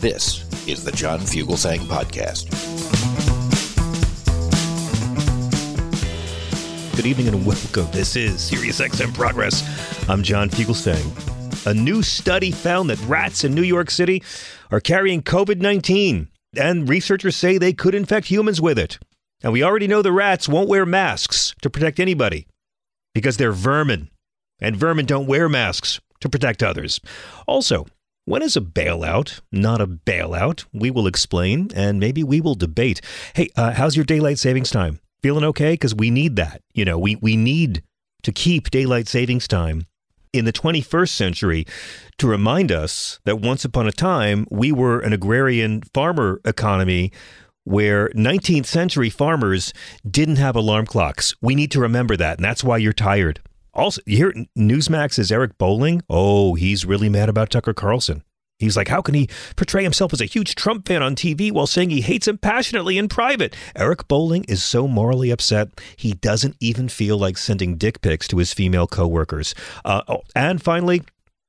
This is the John Fugelsang Podcast. Good evening and welcome. This is Sirius XM Progress. I'm John Fugelsang. A new study found that rats in New York City are carrying COVID 19, and researchers say they could infect humans with it. And we already know the rats won't wear masks to protect anybody because they're vermin, and vermin don't wear masks to protect others. Also, when is a bailout not a bailout? We will explain and maybe we will debate. Hey, uh, how's your daylight savings time? Feeling okay? Because we need that. You know, we, we need to keep daylight savings time in the 21st century to remind us that once upon a time we were an agrarian farmer economy where 19th century farmers didn't have alarm clocks. We need to remember that, and that's why you're tired. Also, you hear Newsmax's Eric Bolling. Oh, he's really mad about Tucker Carlson. He's like, how can he portray himself as a huge Trump fan on TV while saying he hates him passionately in private? Eric Bolling is so morally upset, he doesn't even feel like sending dick pics to his female coworkers. Uh, oh, and finally,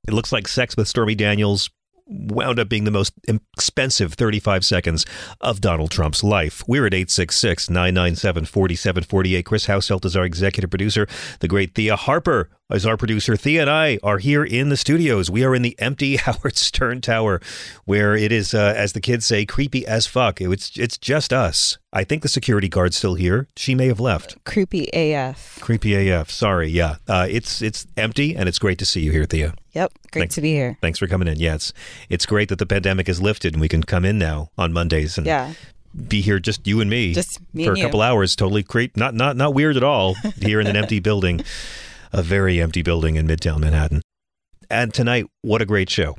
it looks like sex with Stormy Daniels wound up being the most expensive 35 seconds of Donald Trump's life. We're at 866 997 4748. Chris Hauselt is our executive producer. The great Thea Harper is our producer. Thea and I are here in the studios. We are in the empty Howard Stern Tower, where it is, uh, as the kids say, creepy as fuck. It's it's just us. I think the security guard's still here. She may have left. Creepy AF. Creepy AF. Sorry. Yeah. Uh, it's it's empty, and it's great to see you here, Thea. Yep. Great Thanks. to be here. Thanks for coming in. Yeah, it's it's great that the pandemic is lifted and we can come in now on Mondays and Yeah. be here just you and me, Just me for a you. couple hours. Totally great. Not not not weird at all. Here in an empty building, a very empty building in Midtown Manhattan. And tonight, what a great show.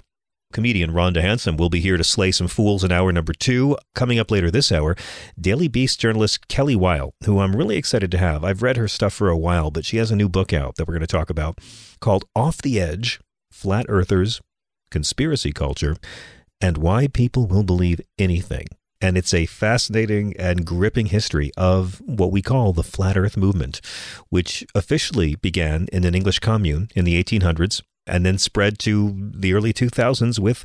Comedian Rhonda Hansome will be here to slay some fools in hour number two. Coming up later this hour, Daily Beast journalist Kelly Weil, who I'm really excited to have. I've read her stuff for a while, but she has a new book out that we're going to talk about called Off the Edge Flat Earthers, Conspiracy Culture, and Why People Will Believe Anything. And it's a fascinating and gripping history of what we call the Flat Earth movement, which officially began in an English commune in the 1800s and then spread to the early 2000s with,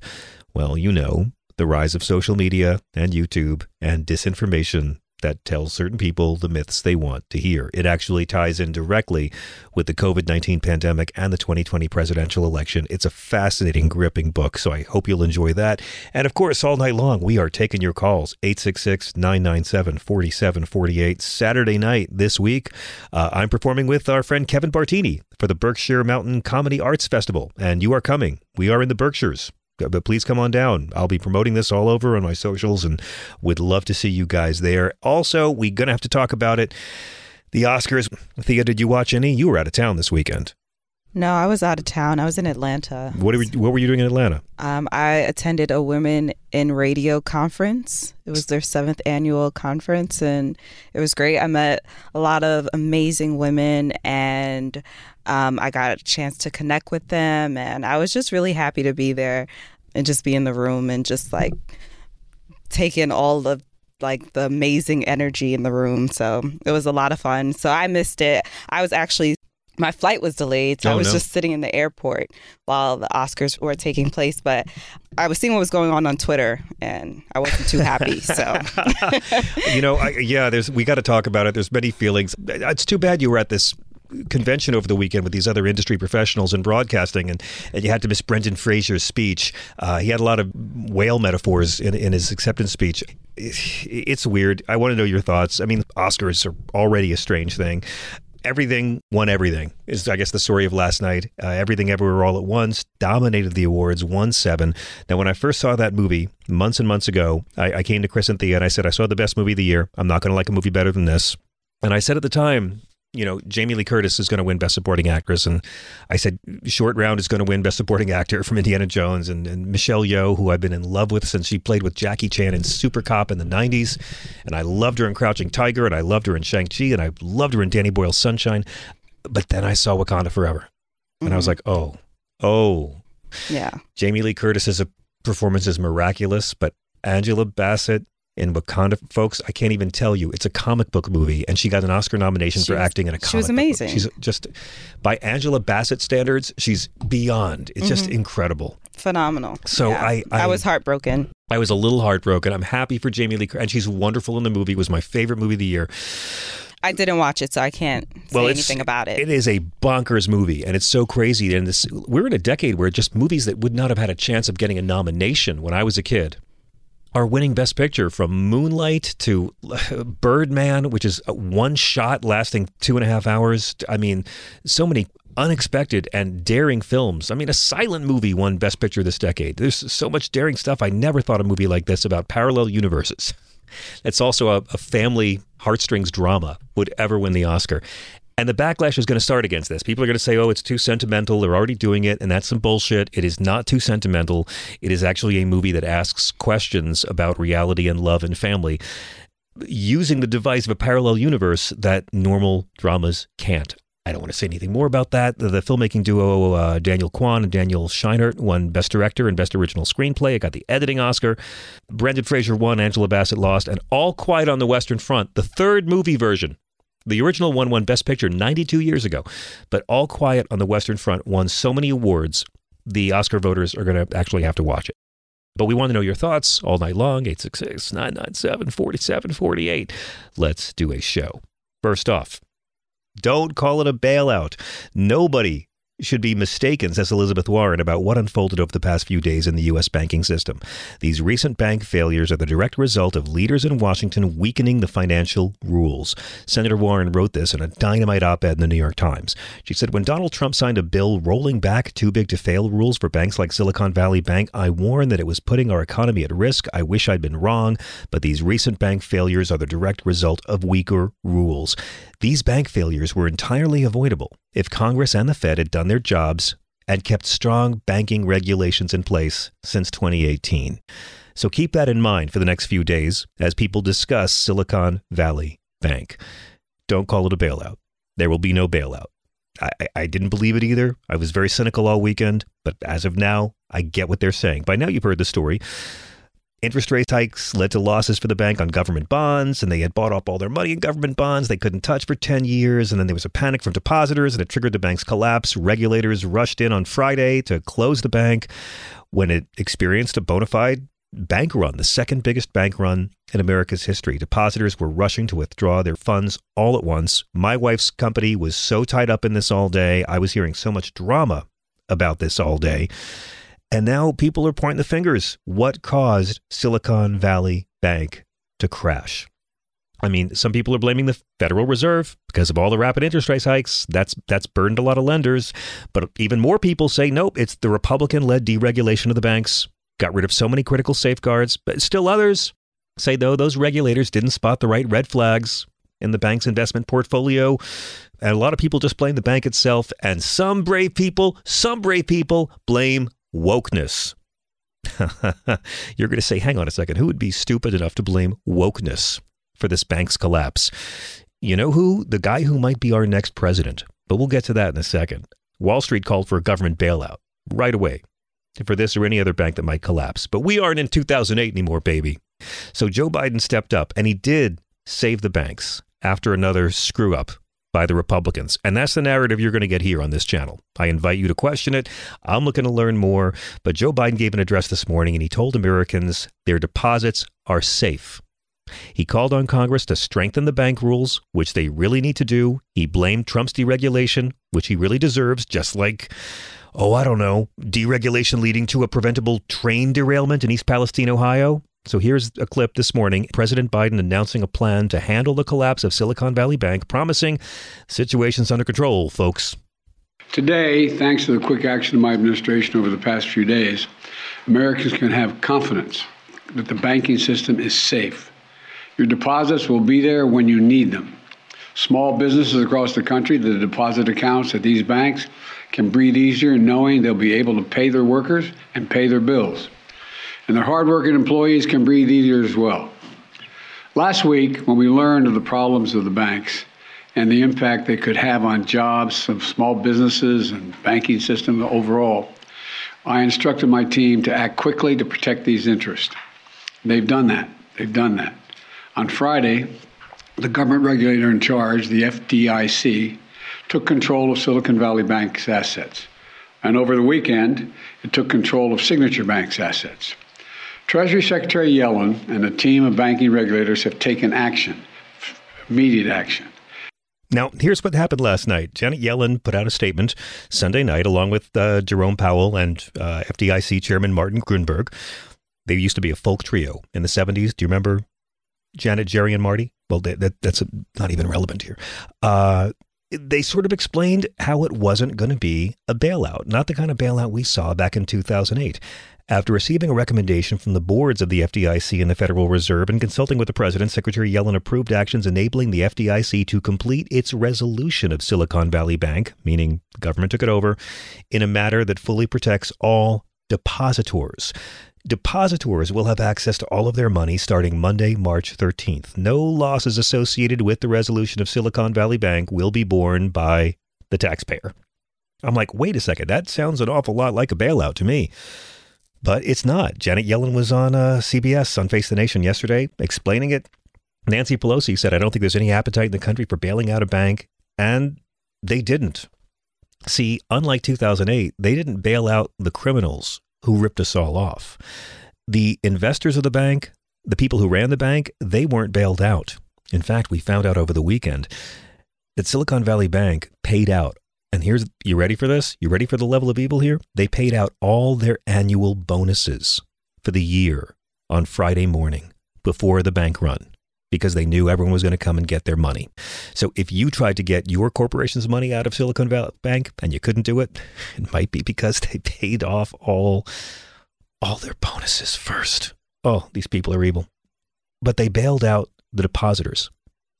well, you know, the rise of social media and YouTube and disinformation that tells certain people the myths they want to hear. It actually ties in directly with the COVID 19 pandemic and the 2020 presidential election. It's a fascinating, gripping book, so I hope you'll enjoy that. And of course, all night long, we are taking your calls 866 997 4748. Saturday night this week, uh, I'm performing with our friend Kevin Bartini for the Berkshire Mountain Comedy Arts Festival, and you are coming. We are in the Berkshires but please come on down. I'll be promoting this all over on my socials and would love to see you guys there. Also, we're going to have to talk about it. The Oscars. Thea, did you watch any? You were out of town this weekend. No, I was out of town. I was in Atlanta. What, were, what were you doing in Atlanta? Um, I attended a Women in Radio conference. It was their seventh annual conference, and it was great. I met a lot of amazing women, and um, I got a chance to connect with them. And I was just really happy to be there and just be in the room and just like take in all the like the amazing energy in the room. So it was a lot of fun. So I missed it. I was actually my flight was delayed, so I Oh, was no. just sitting in the airport while the Oscars were taking place. But I was seeing what was going on on Twitter, and I wasn't too happy. So you know, I, yeah, there's we got to talk about it. There's many feelings. It's too bad you were at this convention over the weekend with these other industry professionals in broadcasting, and, and you had to miss Brendan Fraser's speech. Uh, he had a lot of whale metaphors in, in his acceptance speech. It's weird. I want to know your thoughts. I mean, Oscars are already a strange thing everything won everything is i guess the story of last night. Uh, everything everywhere all at once dominated the awards won seven. Now when i first saw that movie months and months ago i, I came to chris and thea and i said i saw the best movie of the year. I'm not going to like a movie better than this. And i said at the time you know, Jamie Lee Curtis is going to win Best Supporting Actress, and I said Short Round is going to win Best Supporting Actor from Indiana Jones, and, and Michelle Yeoh, who I've been in love with since she played with Jackie Chan in Super Cop in the '90s, and I loved her in Crouching Tiger, and I loved her in Shang Chi, and I loved her in Danny Boyle's Sunshine, but then I saw Wakanda Forever, and mm-hmm. I was mm-hmm. like, oh, oh, yeah, Jamie Lee Curtis's performance is miraculous, but Angela Bassett in Wakanda, folks. I can't even tell you. It's a comic book movie, and she got an Oscar nomination she for was, acting in a comic. She was amazing. She's just by Angela Bassett standards, she's beyond. It's mm-hmm. just incredible, phenomenal. So yeah. I, I, I was heartbroken. I was a little heartbroken. I'm happy for Jamie Lee, and she's wonderful in the movie. It was my favorite movie of the year. I didn't watch it, so I can't say well, anything about it. It is a bonkers movie, and it's so crazy. And this, we're in a decade where just movies that would not have had a chance of getting a nomination when I was a kid are winning Best Picture from Moonlight to Birdman, which is one shot lasting two and a half hours. I mean, so many unexpected and daring films. I mean, a silent movie won Best Picture this decade. There's so much daring stuff. I never thought a movie like this about parallel universes. It's also a, a family heartstrings drama would ever win the Oscar. And the backlash is going to start against this. People are going to say, oh, it's too sentimental. They're already doing it. And that's some bullshit. It is not too sentimental. It is actually a movie that asks questions about reality and love and family using the device of a parallel universe that normal dramas can't. I don't want to say anything more about that. The, the filmmaking duo uh, Daniel Kwan and Daniel Scheinert won Best Director and Best Original Screenplay. It got the editing Oscar. Brendan Fraser won. Angela Bassett lost. And All Quiet on the Western Front, the third movie version the original one won Best Picture 92 years ago, but All Quiet on the Western Front won so many awards, the Oscar voters are going to actually have to watch it. But we want to know your thoughts all night long 866 997 4748. Let's do a show. First off, don't call it a bailout. Nobody should be mistaken, says Elizabeth Warren, about what unfolded over the past few days in the U.S. banking system. These recent bank failures are the direct result of leaders in Washington weakening the financial rules. Senator Warren wrote this in a dynamite op ed in the New York Times. She said, When Donald Trump signed a bill rolling back too big to fail rules for banks like Silicon Valley Bank, I warned that it was putting our economy at risk. I wish I'd been wrong, but these recent bank failures are the direct result of weaker rules. These bank failures were entirely avoidable if Congress and the Fed had done their jobs and kept strong banking regulations in place since 2018. So keep that in mind for the next few days as people discuss Silicon Valley Bank. Don't call it a bailout. There will be no bailout. I, I didn't believe it either. I was very cynical all weekend, but as of now, I get what they're saying. By now, you've heard the story. Interest rate hikes led to losses for the bank on government bonds, and they had bought up all their money in government bonds they couldn't touch for 10 years. And then there was a panic from depositors, and it triggered the bank's collapse. Regulators rushed in on Friday to close the bank when it experienced a bona fide bank run, the second biggest bank run in America's history. Depositors were rushing to withdraw their funds all at once. My wife's company was so tied up in this all day. I was hearing so much drama about this all day. And now people are pointing the fingers. What caused Silicon Valley Bank to crash? I mean, some people are blaming the Federal Reserve because of all the rapid interest rate hikes. That's that's burdened a lot of lenders. But even more people say nope, it's the Republican-led deregulation of the banks. Got rid of so many critical safeguards. But still others say though those regulators didn't spot the right red flags in the bank's investment portfolio. And a lot of people just blame the bank itself. And some brave people, some brave people blame wokeness. You're going to say, hang on a second, who would be stupid enough to blame wokeness for this bank's collapse? You know who? The guy who might be our next president. But we'll get to that in a second. Wall Street called for a government bailout right away for this or any other bank that might collapse. But we aren't in 2008 anymore, baby. So Joe Biden stepped up and he did save the banks after another screw up by the Republicans. And that's the narrative you're going to get here on this channel. I invite you to question it. I'm looking to learn more. But Joe Biden gave an address this morning and he told Americans their deposits are safe. He called on Congress to strengthen the bank rules, which they really need to do. He blamed Trump's deregulation, which he really deserves, just like, oh, I don't know, deregulation leading to a preventable train derailment in East Palestine, Ohio. So here's a clip this morning President Biden announcing a plan to handle the collapse of Silicon Valley Bank, promising situations under control, folks. Today, thanks to the quick action of my administration over the past few days, Americans can have confidence that the banking system is safe. Your deposits will be there when you need them. Small businesses across the country, the deposit accounts at these banks can breathe easier knowing they'll be able to pay their workers and pay their bills. And their hardworking employees can breathe easier as well. Last week, when we learned of the problems of the banks and the impact they could have on jobs of small businesses and banking system overall, I instructed my team to act quickly to protect these interests. They've done that. They've done that. On Friday, the government regulator in charge, the FDIC, took control of Silicon Valley Bank's assets. And over the weekend, it took control of Signature Bank's assets. Treasury Secretary Yellen and a team of banking regulators have taken action, immediate action. Now, here's what happened last night. Janet Yellen put out a statement Sunday night, along with uh, Jerome Powell and uh, FDIC Chairman Martin Gruenberg. They used to be a folk trio in the 70s. Do you remember Janet, Jerry, and Marty? Well, that, that's not even relevant here. Uh, they sort of explained how it wasn't going to be a bailout, not the kind of bailout we saw back in 2008. After receiving a recommendation from the boards of the FDIC and the Federal Reserve and consulting with the President, Secretary Yellen approved actions enabling the FDIC to complete its resolution of Silicon Valley Bank, meaning the government took it over, in a manner that fully protects all depositors. Depositors will have access to all of their money starting Monday, March 13th. No losses associated with the resolution of Silicon Valley Bank will be borne by the taxpayer. I'm like, wait a second, that sounds an awful lot like a bailout to me. But it's not. Janet Yellen was on uh, CBS on Face the Nation yesterday explaining it. Nancy Pelosi said, I don't think there's any appetite in the country for bailing out a bank. And they didn't. See, unlike 2008, they didn't bail out the criminals who ripped us all off. The investors of the bank, the people who ran the bank, they weren't bailed out. In fact, we found out over the weekend that Silicon Valley Bank paid out and here's, you ready for this? You ready for the level of evil here? They paid out all their annual bonuses for the year on Friday morning before the bank run because they knew everyone was going to come and get their money. So if you tried to get your corporation's money out of Silicon Valley Bank and you couldn't do it, it might be because they paid off all all their bonuses first. Oh, these people are evil. But they bailed out the depositors.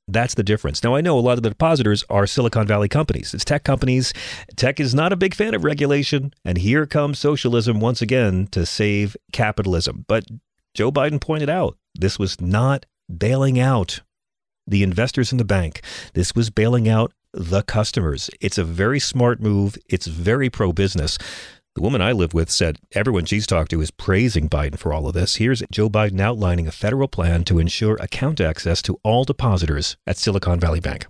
That's the difference. Now, I know a lot of the depositors are Silicon Valley companies. It's tech companies. Tech is not a big fan of regulation. And here comes socialism once again to save capitalism. But Joe Biden pointed out this was not bailing out the investors in the bank. This was bailing out the customers. It's a very smart move. It's very pro business. The woman I live with said everyone she's talked to is praising Biden for all of this. Here's Joe Biden outlining a federal plan to ensure account access to all depositors at Silicon Valley Bank.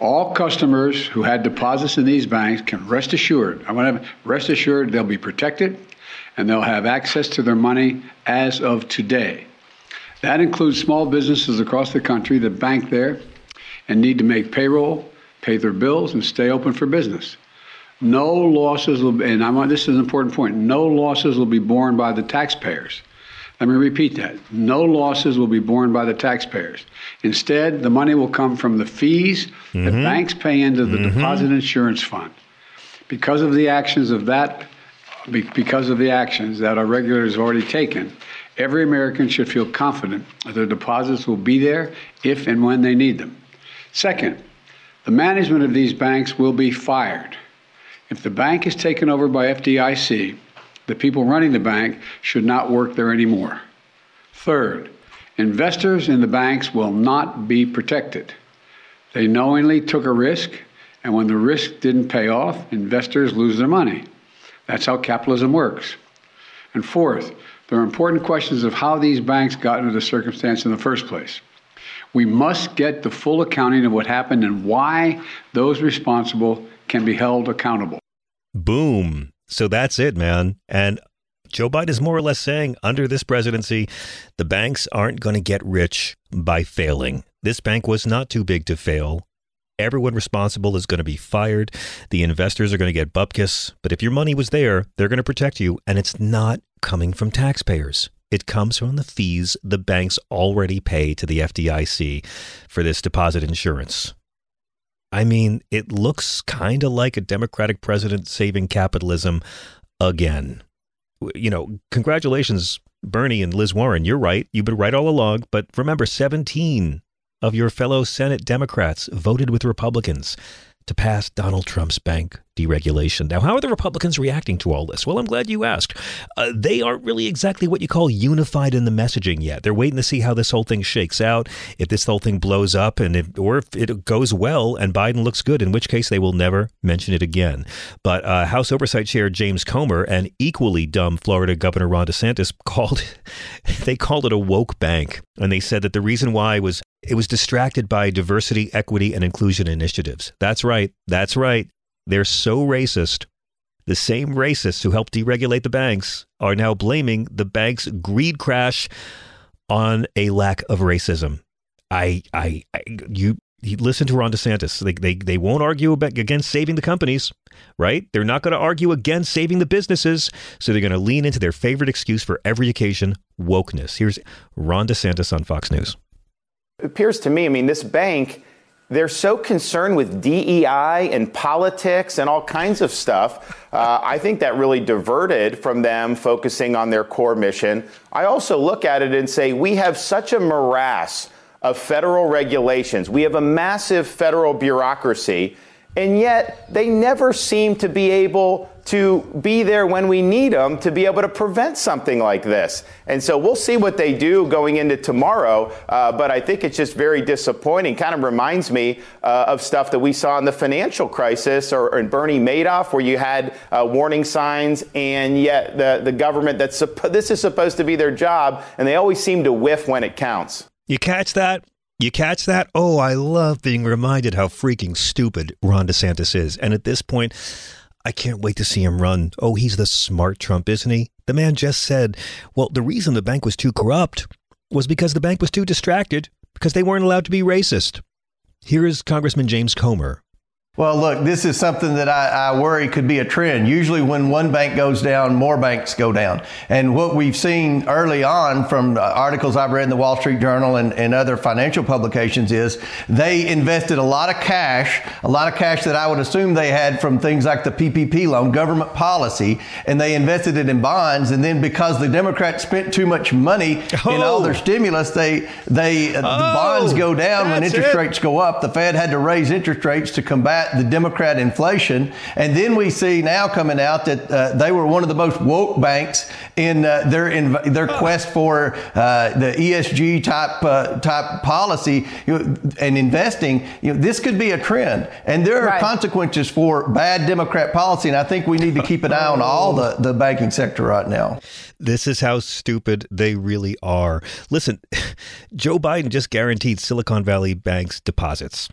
All customers who had deposits in these banks can rest assured. I want to rest assured they'll be protected and they'll have access to their money as of today. That includes small businesses across the country that bank there and need to make payroll, pay their bills, and stay open for business. No losses will, and I'm, this is an important point, no losses will be borne by the taxpayers. Let me repeat that. No losses will be borne by the taxpayers. Instead, the money will come from the fees mm-hmm. that banks pay into the mm-hmm. deposit insurance fund. Because of the actions of that, because of the actions that our regulators have already taken, every American should feel confident that their deposits will be there if and when they need them. Second, the management of these banks will be fired. If the bank is taken over by FDIC, the people running the bank should not work there anymore. Third, investors in the banks will not be protected. They knowingly took a risk, and when the risk didn't pay off, investors lose their money. That's how capitalism works. And fourth, there are important questions of how these banks got into the circumstance in the first place. We must get the full accounting of what happened and why those responsible can be held accountable. Boom. So that's it, man. And Joe Biden is more or less saying under this presidency, the banks aren't going to get rich by failing. This bank was not too big to fail. Everyone responsible is going to be fired. The investors are going to get bupkis. But if your money was there, they're going to protect you. And it's not coming from taxpayers. It comes from the fees the banks already pay to the FDIC for this deposit insurance. I mean, it looks kind of like a Democratic president saving capitalism again. You know, congratulations, Bernie and Liz Warren. You're right. You've been right all along. But remember, 17 of your fellow Senate Democrats voted with Republicans to pass Donald Trump's bank deregulation. Now, how are the Republicans reacting to all this? Well, I'm glad you asked. Uh, they aren't really exactly what you call unified in the messaging yet. They're waiting to see how this whole thing shakes out. If this whole thing blows up, and if, or if it goes well and Biden looks good, in which case they will never mention it again. But uh, House Oversight Chair James Comer and equally dumb Florida Governor Ron DeSantis called they called it a woke bank, and they said that the reason why was it was distracted by diversity, equity, and inclusion initiatives. That's right. That's right. They're so racist. The same racists who helped deregulate the banks are now blaming the bank's greed crash on a lack of racism. I, I, I you, you listen to Ron DeSantis. They, they, they won't argue about, against saving the companies, right? They're not going to argue against saving the businesses. So they're going to lean into their favorite excuse for every occasion wokeness. Here's Ron DeSantis on Fox News. It appears to me, I mean, this bank, they're so concerned with DEI and politics and all kinds of stuff. Uh, I think that really diverted from them focusing on their core mission. I also look at it and say, we have such a morass of federal regulations, we have a massive federal bureaucracy. And yet, they never seem to be able to be there when we need them to be able to prevent something like this. And so we'll see what they do going into tomorrow. Uh, but I think it's just very disappointing. Kind of reminds me uh, of stuff that we saw in the financial crisis or, or in Bernie Madoff, where you had uh, warning signs, and yet the, the government that's this is supposed to be their job, and they always seem to whiff when it counts. You catch that? You catch that? Oh, I love being reminded how freaking stupid Ron DeSantis is. And at this point, I can't wait to see him run. Oh, he's the smart Trump, isn't he? The man just said, well, the reason the bank was too corrupt was because the bank was too distracted because they weren't allowed to be racist. Here is Congressman James Comer well, look, this is something that I, I, worry could be a trend. Usually, when one bank goes down, more banks go down. And what we've seen early on from uh, articles I've read in the Wall Street Journal and, and other financial publications is they invested a lot of cash, a lot of cash that I would assume they had from things like the PPP loan, government policy, and they invested it in bonds. And then because the Democrats spent too much money oh. in all their oh. stimulus, they they oh, the bonds oh, go down when interest it. rates go up. The Fed had to raise interest rates to combat the Democrat inflation. And then we see now coming out that uh, they were one of the most woke banks in uh, their in their quest for uh, the ESG type uh, type policy you know, and investing. You know, this could be a trend, and there are right. consequences for bad Democrat policy. And I think we need to keep an eye on all the, the banking sector right now. This is how stupid they really are. Listen, Joe Biden just guaranteed Silicon Valley Bank's deposits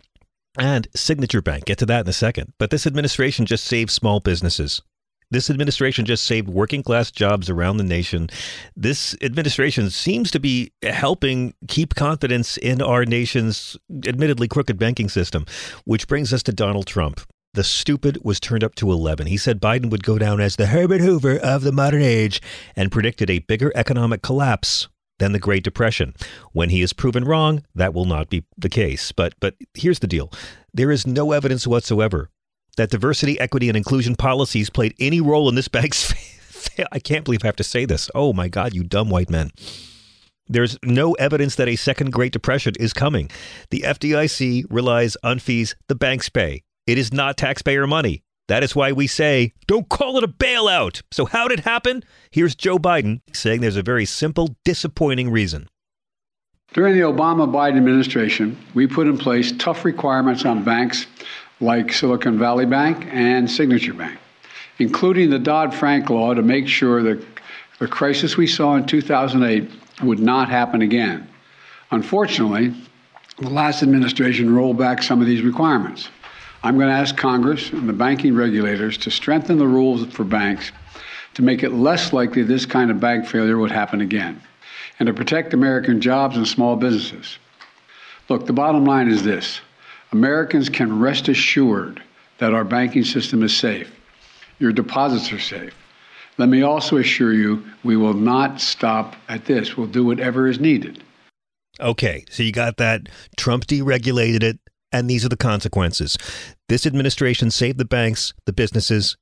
and Signature Bank. Get to that in a second. But this administration just saved small businesses. This administration just saved working class jobs around the nation. This administration seems to be helping keep confidence in our nation's admittedly crooked banking system, which brings us to Donald Trump. The stupid was turned up to 11. He said Biden would go down as the Herbert Hoover of the modern age and predicted a bigger economic collapse than the Great Depression. When he is proven wrong, that will not be the case. But but here's the deal. There is no evidence whatsoever that diversity, equity, and inclusion policies played any role in this bank's I can't believe I have to say this. Oh my God, you dumb white men. There's no evidence that a second Great Depression is coming. The FDIC relies on fees the banks pay. It is not taxpayer money. That is why we say, don't call it a bailout. So, how did it happen? Here's Joe Biden saying there's a very simple, disappointing reason. During the Obama Biden administration, we put in place tough requirements on banks like Silicon Valley Bank and Signature Bank, including the Dodd Frank law to make sure that the crisis we saw in 2008 would not happen again. Unfortunately, the last administration rolled back some of these requirements. I'm going to ask Congress and the banking regulators to strengthen the rules for banks to make it less likely this kind of bank failure would happen again, and to protect American jobs and small businesses. Look, the bottom line is this Americans can rest assured that our banking system is safe. Your deposits are safe. Let me also assure you, we will not stop at this. We'll do whatever is needed. Okay, so you got that. Trump deregulated it, and these are the consequences. This administration saved the banks, the businesses.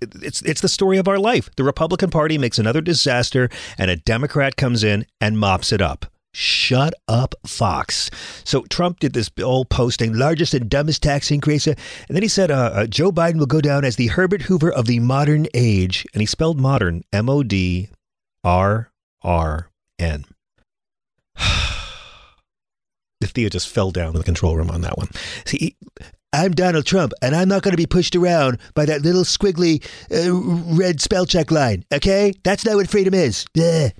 It's it's the story of our life. The Republican Party makes another disaster, and a Democrat comes in and mops it up. Shut up, Fox. So Trump did this bill posting largest and dumbest tax increase, and then he said uh, uh, Joe Biden will go down as the Herbert Hoover of the modern age, and he spelled modern M O D R R N. Thea just fell down in the control room on that one. See, I'm Donald Trump, and I'm not going to be pushed around by that little squiggly uh, red spell check line. Okay, that's not what freedom is. Ugh.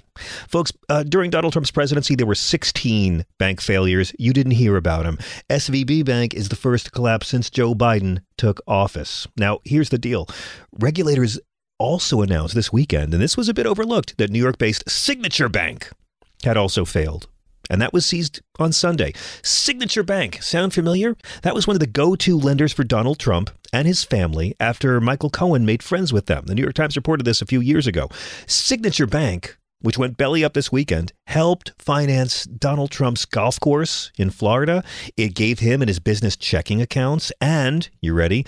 Folks, uh, during Donald Trump's presidency, there were 16 bank failures. You didn't hear about them. SVB Bank is the first to collapse since Joe Biden took office. Now, here's the deal regulators also announced this weekend, and this was a bit overlooked, that New York based Signature Bank had also failed and that was seized on Sunday. Signature Bank, sound familiar? That was one of the go to lenders for Donald Trump and his family after Michael Cohen made friends with them. The New York Times reported this a few years ago. Signature Bank, which went belly up this weekend, helped finance Donald Trump's golf course in Florida. It gave him and his business checking accounts. And, you ready?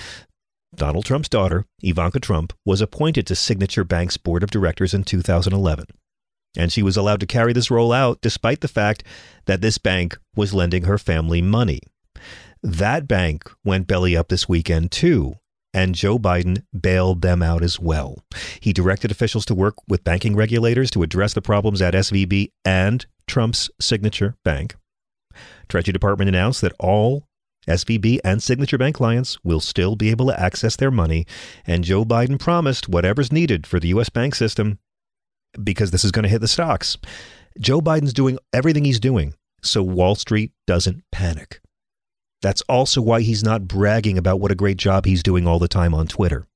Donald Trump's daughter, Ivanka Trump, was appointed to Signature Bank's board of directors in 2011 and she was allowed to carry this role out despite the fact that this bank was lending her family money. That bank went belly up this weekend too, and Joe Biden bailed them out as well. He directed officials to work with banking regulators to address the problems at SVB and Trump's Signature Bank. Treasury Department announced that all SVB and Signature Bank clients will still be able to access their money, and Joe Biden promised whatever's needed for the U.S. bank system because this is going to hit the stocks. Joe Biden's doing everything he's doing so Wall Street doesn't panic. That's also why he's not bragging about what a great job he's doing all the time on Twitter.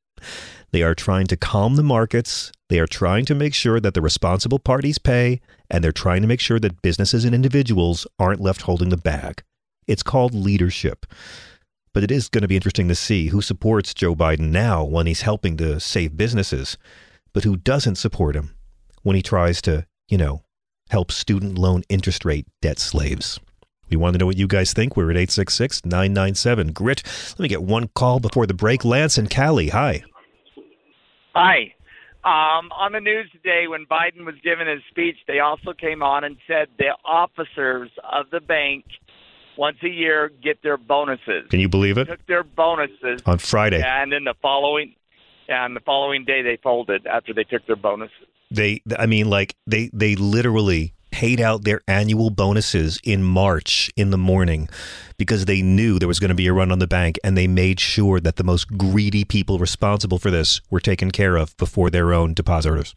They are trying to calm the markets. They are trying to make sure that the responsible parties pay, and they're trying to make sure that businesses and individuals aren't left holding the bag. It's called leadership. But it is going to be interesting to see who supports Joe Biden now when he's helping to save businesses, but who doesn't support him when he tries to, you know, help student loan interest rate debt slaves. We want to know what you guys think. We're at 866 997 GRIT. Let me get one call before the break. Lance and Callie, hi. Hi. Um, on the news today, when Biden was giving his speech, they also came on and said the officers of the bank once a year get their bonuses. Can you believe it? They Took their bonuses on Friday, and then the following, and the following day they folded after they took their bonuses. They, I mean, like they they literally paid out their annual bonuses in March in the morning because they knew there was going to be a run on the bank and they made sure that the most greedy people responsible for this were taken care of before their own depositors.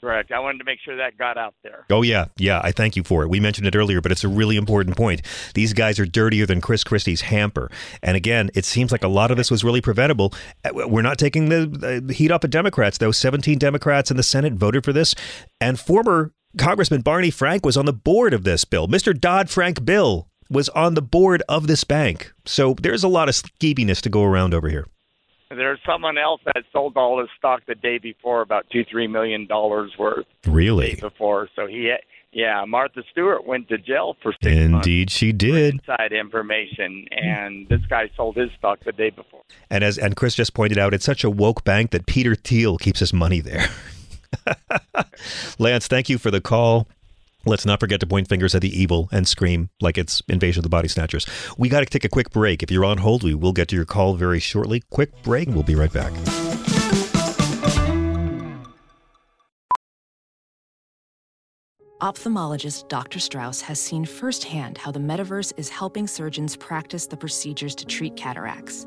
Correct. I wanted to make sure that got out there. Oh, yeah. Yeah. I thank you for it. We mentioned it earlier, but it's a really important point. These guys are dirtier than Chris Christie's hamper. And again, it seems like a lot of this was really preventable. Uh, we're not taking the, the heat off of Democrats, though. 17 Democrats in the Senate voted for this. And former Congressman Barney Frank was on the board of this bill. Mr. Dodd Frank bill was on the board of this bank. So there's a lot of skeeviness to go around over here. There's someone else that sold all his stock the day before, about two, three million dollars worth. Really? Before, so he, yeah, Martha Stewart went to jail for six Indeed, months. Indeed, she did. Inside information, and this guy sold his stock the day before. And as and Chris just pointed out, it's such a woke bank that Peter Thiel keeps his money there. Lance, thank you for the call. Let's not forget to point fingers at the evil and scream like it's Invasion of the Body Snatchers. We got to take a quick break. If you're on hold, we will get to your call very shortly. Quick break, we'll be right back. Ophthalmologist Dr. Strauss has seen firsthand how the metaverse is helping surgeons practice the procedures to treat cataracts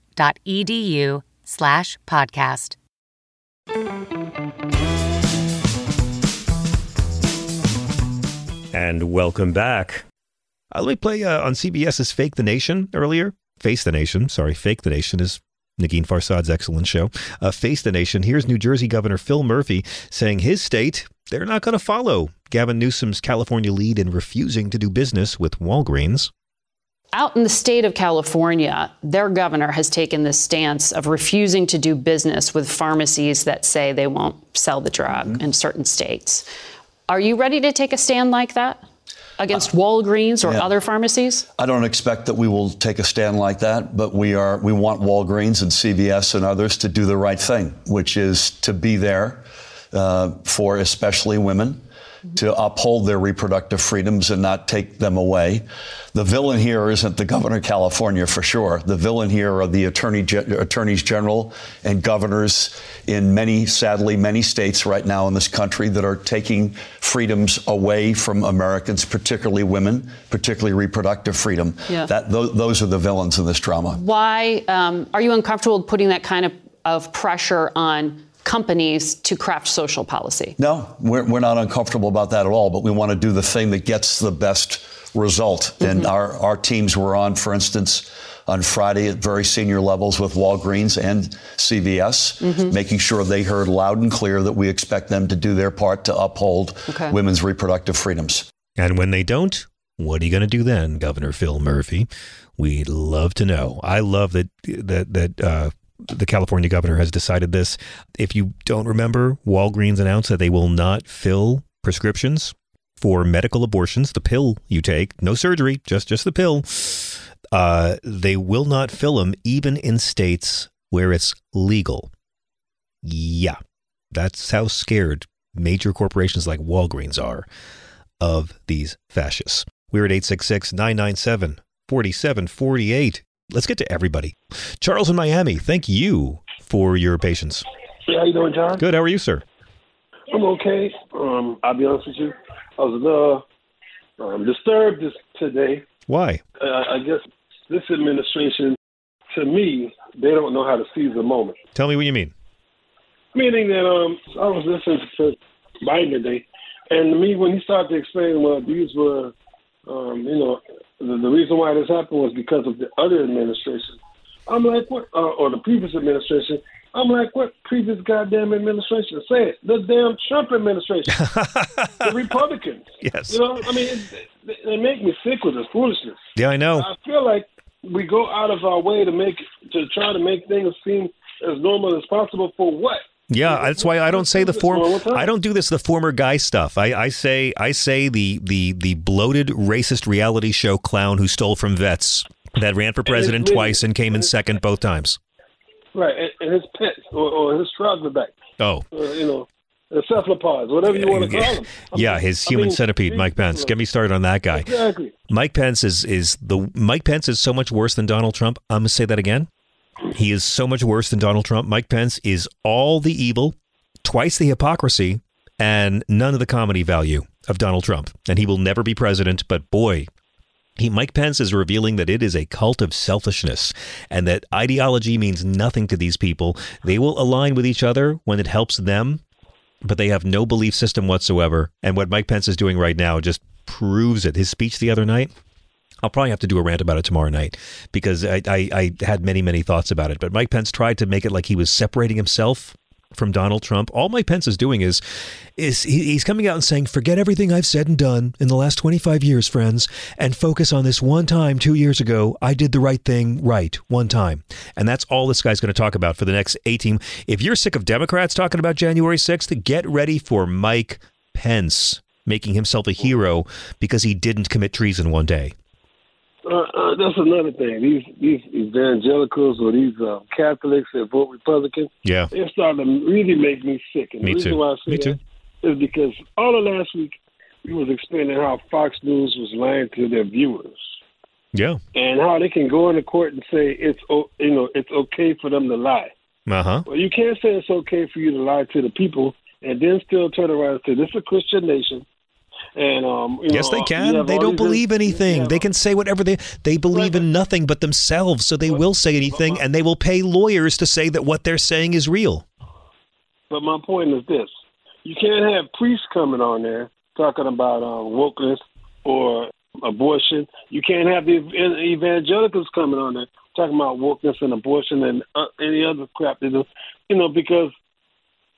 slash podcast. And welcome back. Uh, let me play uh, on CBS's Fake the Nation earlier. Face the Nation. Sorry, Fake the Nation is Negin Farsad's excellent show. Uh, Face the Nation. Here's New Jersey Governor Phil Murphy saying his state, they're not going to follow Gavin Newsom's California lead in refusing to do business with Walgreens. Out in the state of California, their governor has taken this stance of refusing to do business with pharmacies that say they won't sell the drug mm-hmm. in certain states. Are you ready to take a stand like that? against uh, Walgreens or yeah. other pharmacies? I don't expect that we will take a stand like that, but we are we want Walgreens and CVS and others to do the right thing, which is to be there uh, for especially women to uphold their reproductive freedoms and not take them away. The villain here isn't the governor of California for sure. The villain here are the attorney, attorneys general and governors in many, sadly, many states right now in this country that are taking freedoms away from Americans, particularly women, particularly reproductive freedom. Yeah. That, th- those are the villains in this drama. Why um, are you uncomfortable putting that kind of, of pressure on companies to craft social policy. No, we're, we're not uncomfortable about that at all, but we want to do the thing that gets the best result. Mm-hmm. And our, our teams were on, for instance, on Friday at very senior levels with Walgreens and CVS, mm-hmm. making sure they heard loud and clear that we expect them to do their part to uphold okay. women's reproductive freedoms. And when they don't, what are you going to do then, Governor Phil Murphy? We'd love to know. I love that that that uh, the California governor has decided this. If you don't remember, Walgreens announced that they will not fill prescriptions for medical abortions, the pill you take, no surgery, just just the pill. Uh, they will not fill them even in states where it's legal. Yeah, that's how scared major corporations like Walgreens are of these fascists. We're at 866 997 4748 let's get to everybody. Charles in Miami, thank you for your patience. Hey, how you doing, John? Good. How are you, sir? I'm okay. Um, I'll be honest with you. I was uh, um, disturbed this today. Why? Uh, I guess this administration, to me, they don't know how to seize the moment. Tell me what you mean. Meaning that um, I was listening to Biden today, and to me, when he started to explain what these were, um, you know, the, the reason why this happened was because of the other administration. I'm like, what? Uh, or the previous administration. I'm like, what previous goddamn administration? Say it. The damn Trump administration. the Republicans. Yes. You know, I mean, it, they make me sick with this foolishness. Yeah, I know. I feel like we go out of our way to make to try to make things seem as normal as possible for what? Yeah, that's why I don't say the form. I don't do this the former guy stuff. I, I say I say the the the bloated racist reality show clown who stole from vets that ran for president and twice and came in second both times. Right, and, his pets or, or, his trouser back. Oh, uh, you know, the cephalopods, whatever you want to call them. yeah, his human I mean, centipede, Mike Pence. Get me started on that guy. Exactly. Mike Pence is is the Mike Pence is so much worse than Donald Trump. I'm gonna say that again. He is so much worse than Donald Trump. Mike Pence is all the evil, twice the hypocrisy, and none of the comedy value of Donald Trump. And he will never be president, but boy, he, Mike Pence is revealing that it is a cult of selfishness and that ideology means nothing to these people. They will align with each other when it helps them, but they have no belief system whatsoever. And what Mike Pence is doing right now just proves it. His speech the other night, I'll probably have to do a rant about it tomorrow night because I, I, I, had many, many thoughts about it. But Mike Pence tried to make it like he was separating himself from Donald Trump. All Mike Pence is doing is is he, he's coming out and saying, "Forget everything I've said and done in the last 25 years, friends, and focus on this one time 2 years ago I did the right thing right one time." And that's all this guy's going to talk about for the next 18. If you're sick of Democrats talking about January 6th, get ready for Mike Pence making himself a hero because he didn't commit treason one day. Uh, uh, that's another thing. These these evangelicals or these uh, Catholics that vote Republican, Yeah. they're starting to really make me sick. And Me the reason too. why I say Me that too. is because all of last week we was explaining how Fox News was lying to their viewers Yeah. and how they can go into court and say it's o- you know it's okay for them to lie. Uh-huh. Well, you can't say it's okay for you to lie to the people and then still turn around and say this is a Christian nation. And um, you Yes, know, they can. They don't believe anything. They can say whatever they they believe in nothing but themselves. So they will say anything, and they will pay lawyers to say that what they're saying is real. But my point is this: you can't have priests coming on there talking about um, wokeness or abortion. You can't have the evangelicals coming on there talking about wokeness and abortion and uh, any other crap. You know, because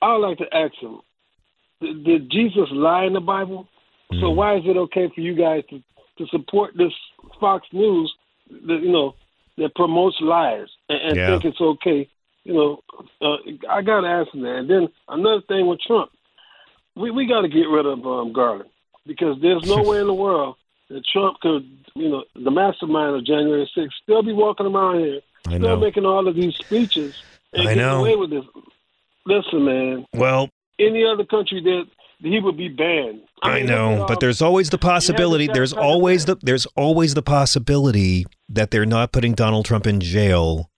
I would like to ask them: did Jesus lie in the Bible? So why is it okay for you guys to, to support this Fox News that you know that promotes lies and, and Yeah. think it's okay? You know, uh, I got to ask them that. And then another thing with Trump, we we got to get rid of um, Garland because there's no way in the world that Trump could, you know, the mastermind of January 6th, still be walking around here, I still know. making all of these speeches and I getting know. away with this. Listen, man, Well, any other country that he would be banned. I mean, know, but um, there's always the possibility. There's always the there's always the possibility that they're not putting Donald Trump in jail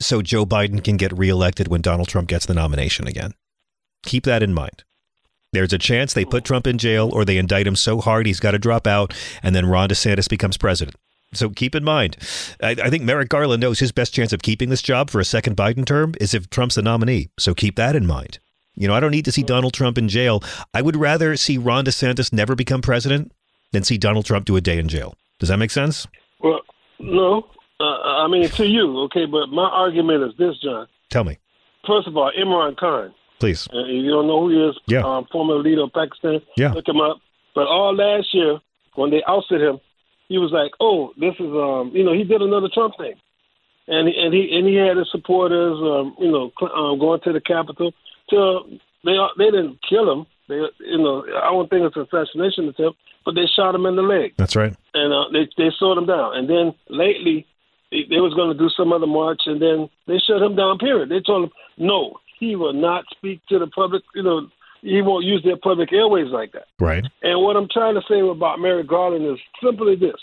so Joe Biden can get reelected when Donald Trump gets the nomination again. Keep that in mind. There's a chance they put Trump in jail or they indict him so hard he's got to drop out, and then Ron DeSantis becomes president. So keep in mind, I, I think Merrick Garland knows his best chance of keeping this job for a second Biden term is if Trump's the nominee. So keep that in mind. You know, I don't need to see Donald Trump in jail. I would rather see Ron DeSantis never become president than see Donald Trump do a day in jail. Does that make sense? Well, no, uh, I mean to you, okay. But my argument is this, John. Tell me, First of all, Imran Khan. please. Uh, if you don't know who he is, Yeah. um, former leader of Pakistan. Yeah. Look him up. But all last year, when they ousted him, he was like, "Oh, this is um, you know, he did another Trump thing," and he, and he and he had his supporters, um, you know, cl- um, going to the Capitol. To they they didn't kill him. They you know, I don't think it's an assassination attempt, but they shot him in the leg That's right. and uh, they they slowed him down. And then lately, they, they was going to do some other march, and then they shut him down. Period. They told him no, he will not speak to the public. You know, he won't use their public airways like that. Right. And what I'm trying to say about Merrick Garland is simply this: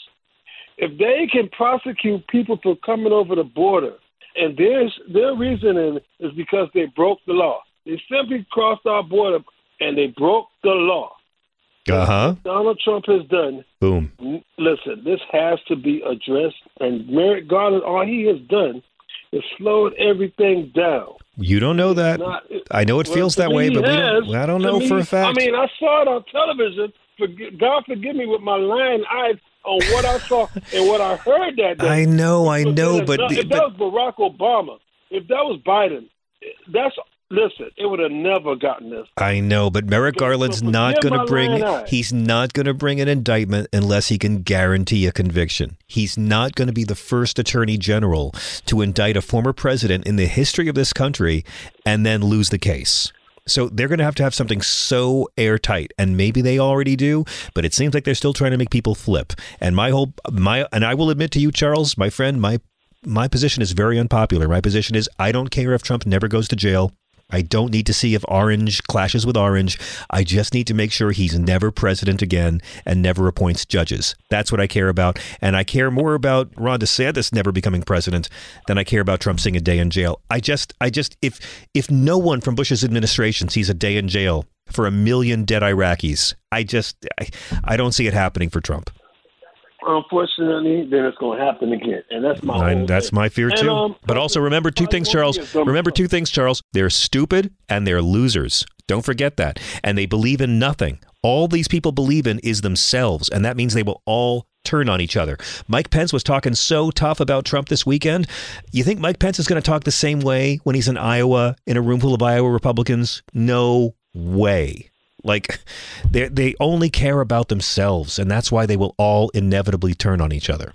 if they can prosecute people for coming over the border, and their their reasoning is because they broke the law, they simply crossed our border and they broke the law. Uh huh. Donald Trump has done Boom. Listen, this has to be addressed, and Merrick Garland, all he has done is slowed everything down. You don't know that. Not- I know it Well, feels that way, but we he don't. I don't know me, for a fact. I mean, I saw it on television. God forgive me with my lying eyes on what I saw and what I heard that day. I know, I know, but if that was Barack Obama, if that was Biden, that's listen. It would have never gotten this. I know, but Merrick Garland's not going to bring. He's not going to bring an indictment unless he can guarantee a conviction. He's not going to be the first attorney general to indict a former president in the history of this country and then lose the case. So they're going to have to have something so airtight, and maybe they already do, but it seems like they're still trying to make people flip. And my whole my and I will admit to you, Charles, my friend, my my position is very unpopular. My position is I don't care if Trump never goes to jail. I don't need to see if Orange clashes with Orange. I just need to make sure he's never president again and never appoints judges. That's what I care about. And I care more about Ron DeSantis never becoming president than I care about Trump seeing a day in jail. I just, I just, if if no one from Bush's administration sees a day in jail for a million dead Iraqis, I just, I, I don't see it happening for Trump. Unfortunately, then it's going to happen again, and that's my. And that's thing. my fear And, too. um, but also remember two things, Charles. Remember two things, Charles. They're stupid and they're losers. Don't forget that. And they believe in nothing. All these people believe in is themselves, and that means they will all turn on each other. Mike Pence was talking so tough about Trump this weekend. You think Mike Pence is going to talk the same way when he's in Iowa in a room full of Iowa Republicans? No way. Like they they only care about themselves, and that's why they will all inevitably turn on each other.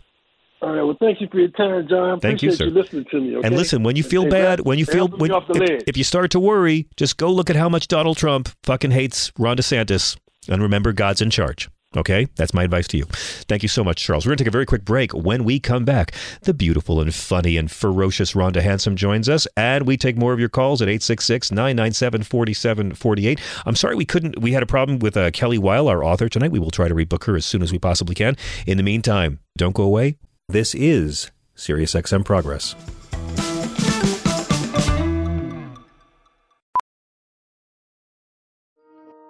All right. Well, thank you for your time, John. Thank you, sir. listening to me. Okay? And listen, when you feel Hey, bad, when you feel when, if, if you start to worry, just go look at how much Donald Trump fucking hates Ron DeSantis, and remember God's in charge. Okay, that's my advice to you. Thank you so much, Charles. We're going to take a very quick break. When we come back, the beautiful and funny and ferocious Rhonda Hansome joins us, and we take more of your calls at 866 997 4748. I'm sorry we couldn't, we had a problem with uh, Kelly Weill, our author, tonight. We will try to rebook her as soon as we possibly can. In the meantime, don't go away. This is SiriusXM Progress.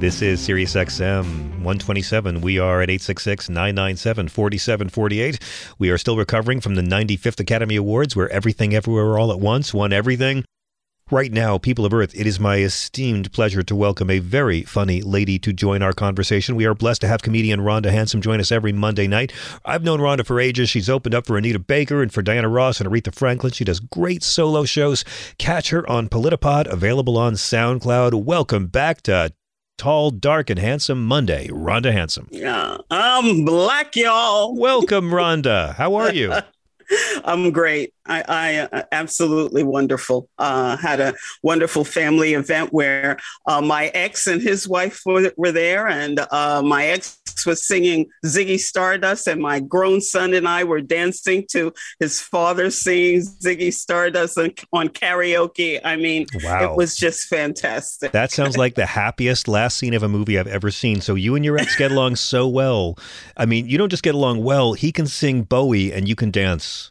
This is SiriusXM 127. We are at 866 997 4748. We are still recovering from the 95th Academy Awards, where Everything Everywhere All at Once won everything. Right now, people of Earth, it is my esteemed pleasure to welcome a very funny lady to join our conversation. We are blessed to have comedian Rhonda Hansome join us every Monday night. I've known Rhonda for ages. She's opened up for Anita Baker and for Diana Ross and Aretha Franklin. She does great solo shows. Catch her on Politipod, available on SoundCloud. Welcome back to Tall, Dark, and Handsome Monday. Rhonda Hansome. Yeah, I'm black, y'all. Welcome, Rhonda. How are you? I'm great. I, I uh, absolutely wonderful. Uh, had a wonderful family event where uh, my ex and his wife were, were there, and uh, my ex was singing Ziggy Stardust, and my grown son and I were dancing to his father singing Ziggy Stardust on, on karaoke. I mean, Wow. it was just fantastic. That sounds like the happiest last scene of a movie I've ever seen. So you and your ex get along so well. I mean, you don't just get along well, he can sing Bowie and you can dance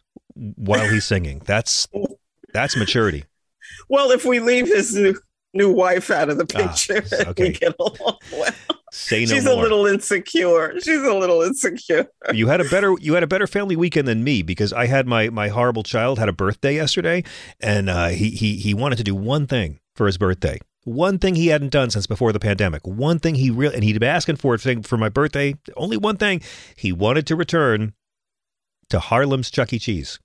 while he's singing. That's that's maturity. well, if we leave his new new wife out of the Ah, picture, okay. we get along well. Say no She's more. a little insecure. She's a little insecure. you had a better you had a better family weekend than me because I had my my horrible child had a birthday yesterday and uh, he he he wanted to do one thing for his birthday. One thing he hadn't done since before the pandemic. One thing he really and he'd been asking for it for my birthday. Only one thing he wanted to return to Harlem's Chuck E. Cheese.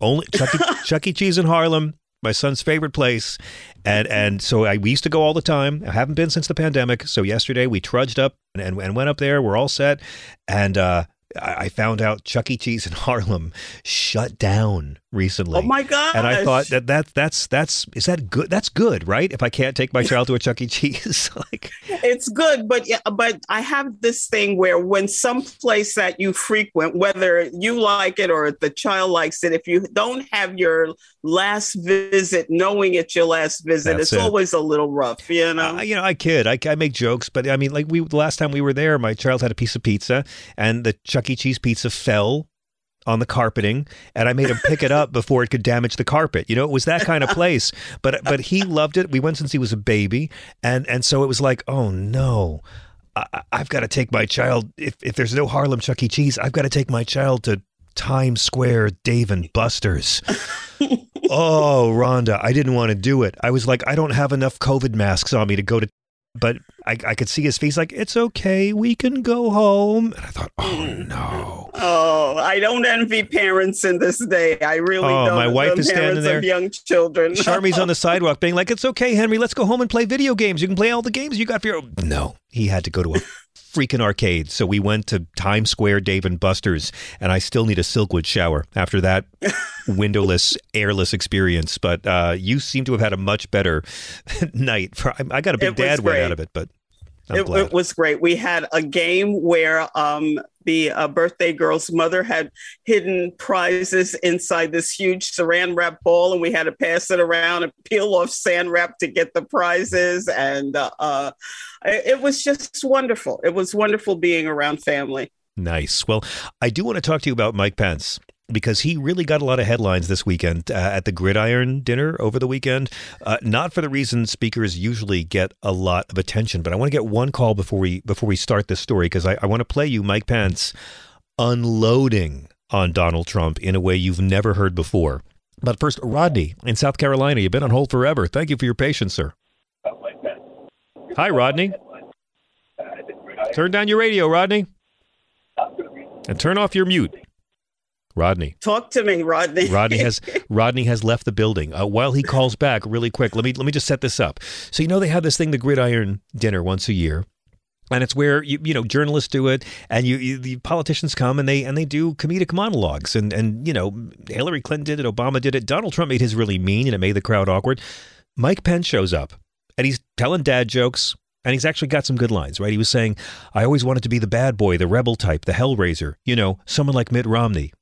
Only Chuck E. Chuck E. Cheese in Harlem. My son's favorite place, and and so I we used to go all the time. I haven't been since the pandemic. So yesterday we trudged up and, and, and went up there. We're all set, and uh, I I found out Chuck E. Cheese in Harlem shut down recently. Oh my god! And I thought that that that's that's is that good? That's good, right? If I can't take my child to a Chuck E. Cheese, like It's good, but yeah, but I have this thing where when some place that you frequent, whether you like it or the child likes it, if you don't have your last visit knowing it's your last visit, That's it's it. always a little rough, you know. Uh, you know, I kid, I, I make jokes, but I mean, like we the last time we were there, my child had a piece of pizza, and the Chuck E. Cheese pizza fell on the carpeting, and I made him pick it up before it could damage the carpet. You know, it was that kind of place. But but he loved it. We went since he was a baby, and and so it was like, oh no. I, I've got to take my child. If, if there's no Harlem Chuck E. Cheese, I've got to take my child to Times Square Dave and Buster's. oh, Rhonda, I didn't want to do it. I was like, I don't have enough COVID masks on me to go to. But I, I could see his face like, it's okay. We can go home. And I thought, oh, mm. no. Oh, I don't envy parents in this day. I really Oh, don't. my wife is standing there. Of young children. Charmy's on the sidewalk being like, it's okay, Henry. Let's go home and play video games. You can play all the games you got for your. No, he had to go to a freaking arcade. So we went to Times Square, Dave and Buster's, and I still need a Silkwood shower after that windowless, airless experience. But uh, you seem to have had a much better night. For, I, I got a big dad great. out of it, but it, it was great. We had a game where um, the uh, birthday girl's mother had hidden prizes inside this huge saran wrap ball, and we had to pass it around and peel off sand wrap to get the prizes. And uh, uh, it it was just wonderful. It was wonderful being around family. Nice. Well, I do want to talk to you about Mike Pence because he really got a lot of headlines this weekend uh, at the Gridiron dinner over the weekend. Uh, not for the reason speakers usually get a lot of attention, but I want to get one call before we before we start this story because I, I want to play you Mike Pence unloading on Donald Trump in a way you've never heard before. But first, Rodney in South Carolina, you've been on hold forever. Thank you for your patience, sir. Hi, Rodney. Turn down your radio, Rodney. And turn off your mute. Rodney. Talk to me, Rodney. Rodney has Rodney has left the building. Uh, while he calls back, really quick, let me let me just set this up. So you know they have this thing, the Gridiron Dinner, once a year, and it's where you you know journalists do it, and you, you the politicians come and they and they do comedic monologues, and and you know Hillary Clinton did it, Obama did it, Donald Trump made his really mean, and it made the crowd awkward. Mike Pence shows up, and he's telling dad jokes. And he's actually got some good lines, right? He was saying, I always wanted to be the bad boy, the rebel type, the hellraiser, you know, someone like Mitt Romney.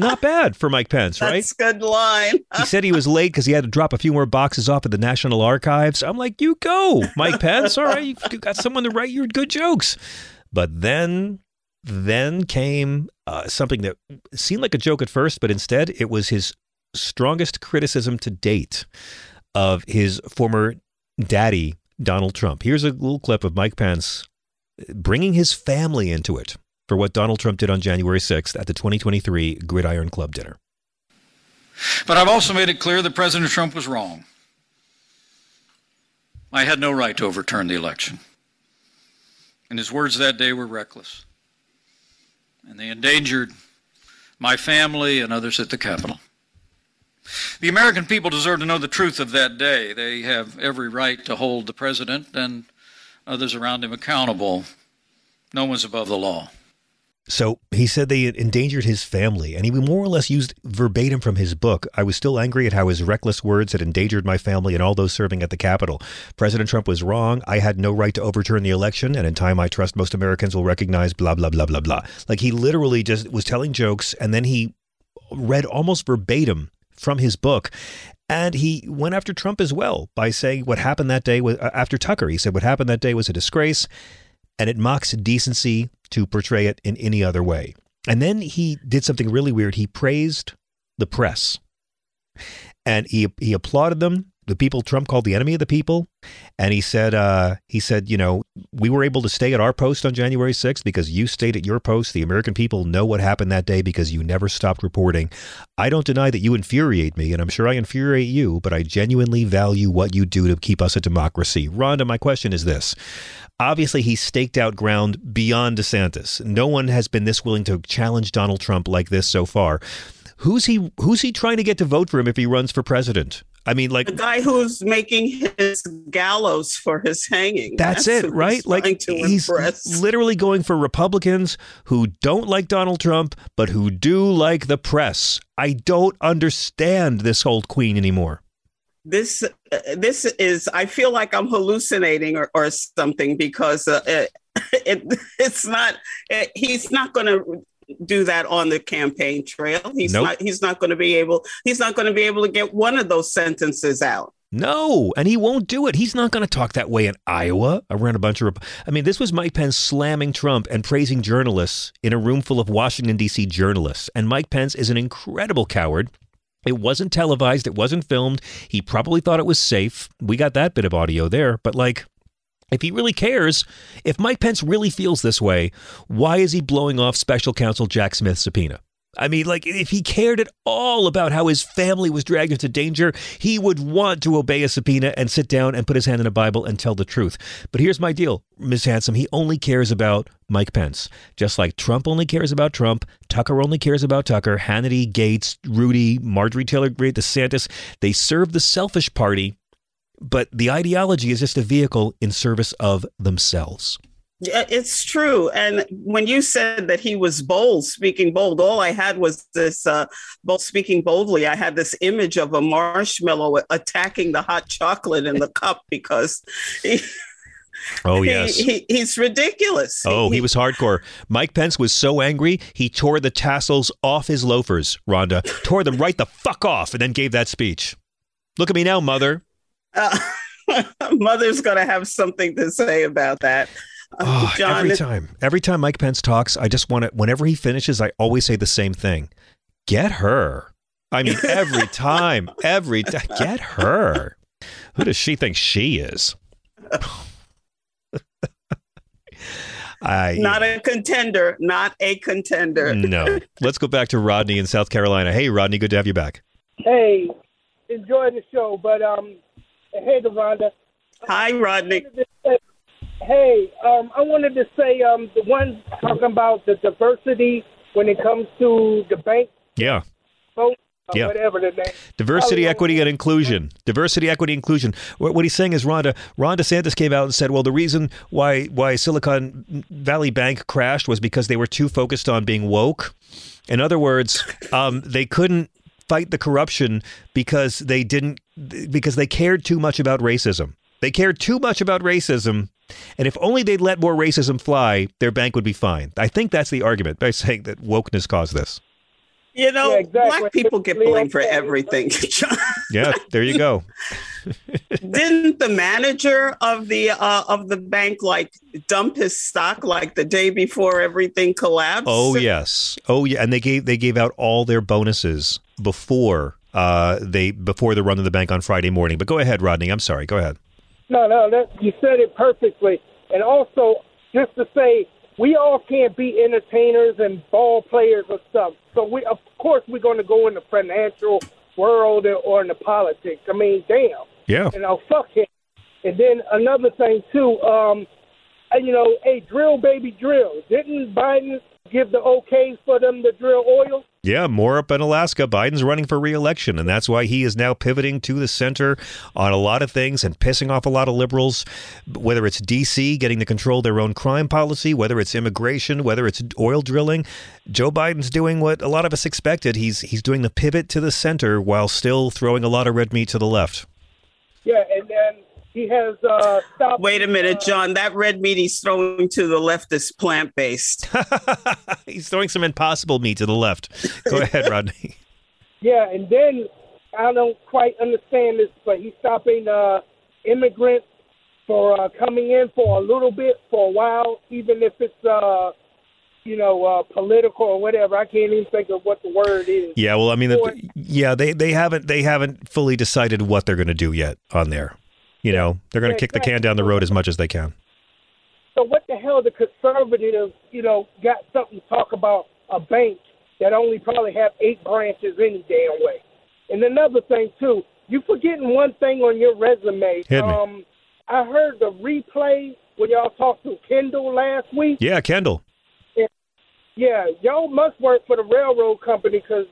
Not bad for Mike Pence, right? That's good line. he said he was late because he had to drop a few more boxes off at the National Archives. I'm like, you go, Mike Pence. All right, you got someone to write your good jokes. But then, then came uh, something that seemed like a joke at first, but instead it was his strongest criticism to date of his former daddy, Donald Trump. Here's a little clip of Mike Pence bringing his family into it for what Donald Trump did on January 6th at the 2023 Gridiron Club dinner. But I've also made it clear that President Trump was wrong. I had no right to overturn the election. And his words that day were reckless. And they endangered my family and others at the Capitol. The American people deserve to know the truth of that day. They have every right to hold the president and others around him accountable. No one's above the law. So he said they endangered his family, and he more or less used verbatim from his book. I was still angry at how his reckless words had endangered my family and all those serving at the Capitol. President Trump was wrong. I had no right to overturn the election, and in time I trust most Americans will recognize blah, blah, blah, blah, blah. Like he literally just was telling jokes, and then he read almost verbatim from his book. And he went after Trump as well by saying what happened that day was after Tucker. He said what happened that day was a disgrace and it mocks decency to portray it in any other way. And then he did something really weird. He praised the press and he, he applauded them. The people Trump called the enemy of the people. And he said, uh, he said, you know, we were able to stay at our post on January 6th because you stayed at your post. The American people know what happened that day because you never stopped reporting. I don't deny that you infuriate me, and I'm sure I infuriate you, but I genuinely value what you do to keep us a democracy. Rhonda, my question is this. Obviously, he staked out ground beyond DeSantis. No one has been this willing to challenge Donald Trump like this so far. Who's he who's he trying to get to vote for him if he runs for president? I mean, like the guy who's making his gallows for his hanging. That's, it, right? he's Like to he's impress. literally going for Republicans who don't like Donald Trump, but who do like the press. I don't understand this old queen anymore. This uh, this is i feel like i'm hallucinating or, or something because uh, it, it it's not it, he's not going to do that on the campaign trail he's Nope. not he's not going to be able he's not going to be able to get one of those sentences out No, and he won't do it. He's not going to talk that way in Iowa around a bunch of. I mean, this was Mike Pence slamming Trump and praising journalists in a room full of Washington, D.C. journalists. And Mike Pence is an incredible coward. It wasn't televised, it wasn't filmed. He probably thought it was safe. We got that bit of audio there. But, like, if he really cares, if Mike Pence really feels this way, why is he blowing off special counsel Jack Smith's subpoena? I mean, like, if he cared at all about how his family was dragged into danger, he would want to obey a subpoena and sit down and put his hand in a Bible and tell the truth. But here's my deal, Ms. Hansome. He only cares about Mike Pence. Just like Trump only cares about Trump, Tucker only cares about Tucker, Hannity, Gates, Rudy, Marjorie Taylor Greene, DeSantis. They serve the selfish party, but the ideology is just a vehicle in service of themselves. Yeah, it's true. And when you said that he was bold, speaking bold, all I had was this uh, bold, speaking boldly. I had this image of a marshmallow attacking the hot chocolate in the cup because he, Oh, He- yes. he, he's ridiculous. Oh, he was hardcore. Mike Pence was so angry, he tore the tassels off his loafers, Rhonda. tore them right the fuck off and then gave that speech. Look at me now, mother. Uh, mother's going to have something to say about that. Uh, Oh, John, every time, every time Mike Pence talks, I just want to. Whenever he finishes, I always say the same thing: "Get her." I mean, every time, every time, get her. Who does she think she is? I not a contender, not a contender. no. Let's go back to Rodney in South Carolina. Hey, Rodney, good to have you back. Hey, enjoy the show, but um, hey, Rhonda. Hi, Rodney. Hey, um, I wanted to say um, the one talking about the diversity when it comes to the bank Yeah. vote, Yeah. whatever the name. Diversity, equity, and inclusion. Diversity, equity, inclusion. What, what he's saying is, Rhonda, Ron DeSantis came out and said, well, the reason why why Silicon Valley Bank crashed was because they were too focused on being woke. In other words, um, they couldn't fight the corruption because they didn't because they cared too much about racism. They cared too much about racism, and if only they'd let more racism fly, their bank would be fine. I think that's the argument by saying that wokeness caused this. You know, Yeah, exactly. black people get blamed for everything. Yeah, there you go. Didn't the manager of the uh, of the bank like dump his stock like the day before everything collapsed? Oh yes. Oh yeah. And they gave they gave out all their bonuses before uh they before the run of the bank on Friday morning. But go ahead, Rodney. I'm sorry. Go ahead. No, no, that, you said it perfectly. And also, just to say, we all can't be entertainers and ball players or stuff. So we, of course, we're going to go in the financial world or in the politics. I mean, damn. Yeah. You know, fuck him. And then another thing too, um, and, you know, hey, drill baby drill. Didn't Biden give the okay for them to drill oil? Yeah, more up in Alaska. Biden's running for reelection, and that's why he is now pivoting to the center on a lot of things and pissing off a lot of liberals. Whether it's D.C. getting to control their own crime policy, whether it's immigration, whether it's oil drilling, Joe Biden's doing what a lot of us expected. He's he's doing the pivot to the center while still throwing a lot of red meat to the left. Yeah, and then he has uh, stopped. Wait a minute, John. That red meat he's throwing to the left is plant based. He's throwing some impossible meat to the left. Go ahead, Rodney. Yeah, and then I don't quite understand this, but he's stopping uh, immigrants for uh, coming in for a little bit, for a while, even if it's uh, you know uh, political or whatever. I can't even think of what the word is. Yeah, well, I mean, the, yeah, they they haven't they haven't fully decided what they're going to do yet on there. You know, they're going to kick the can down the road as much as they can. So what the hell? The conservatives, you know, got something to talk about a bank that only probably have eight branches any damn way. And another thing too, you forgetting one thing on your resume. Hit me. Um, I heard the replay when y'all talked to Kendall last week. Yeah, Kendall. Yeah, y'all must work for the railroad company because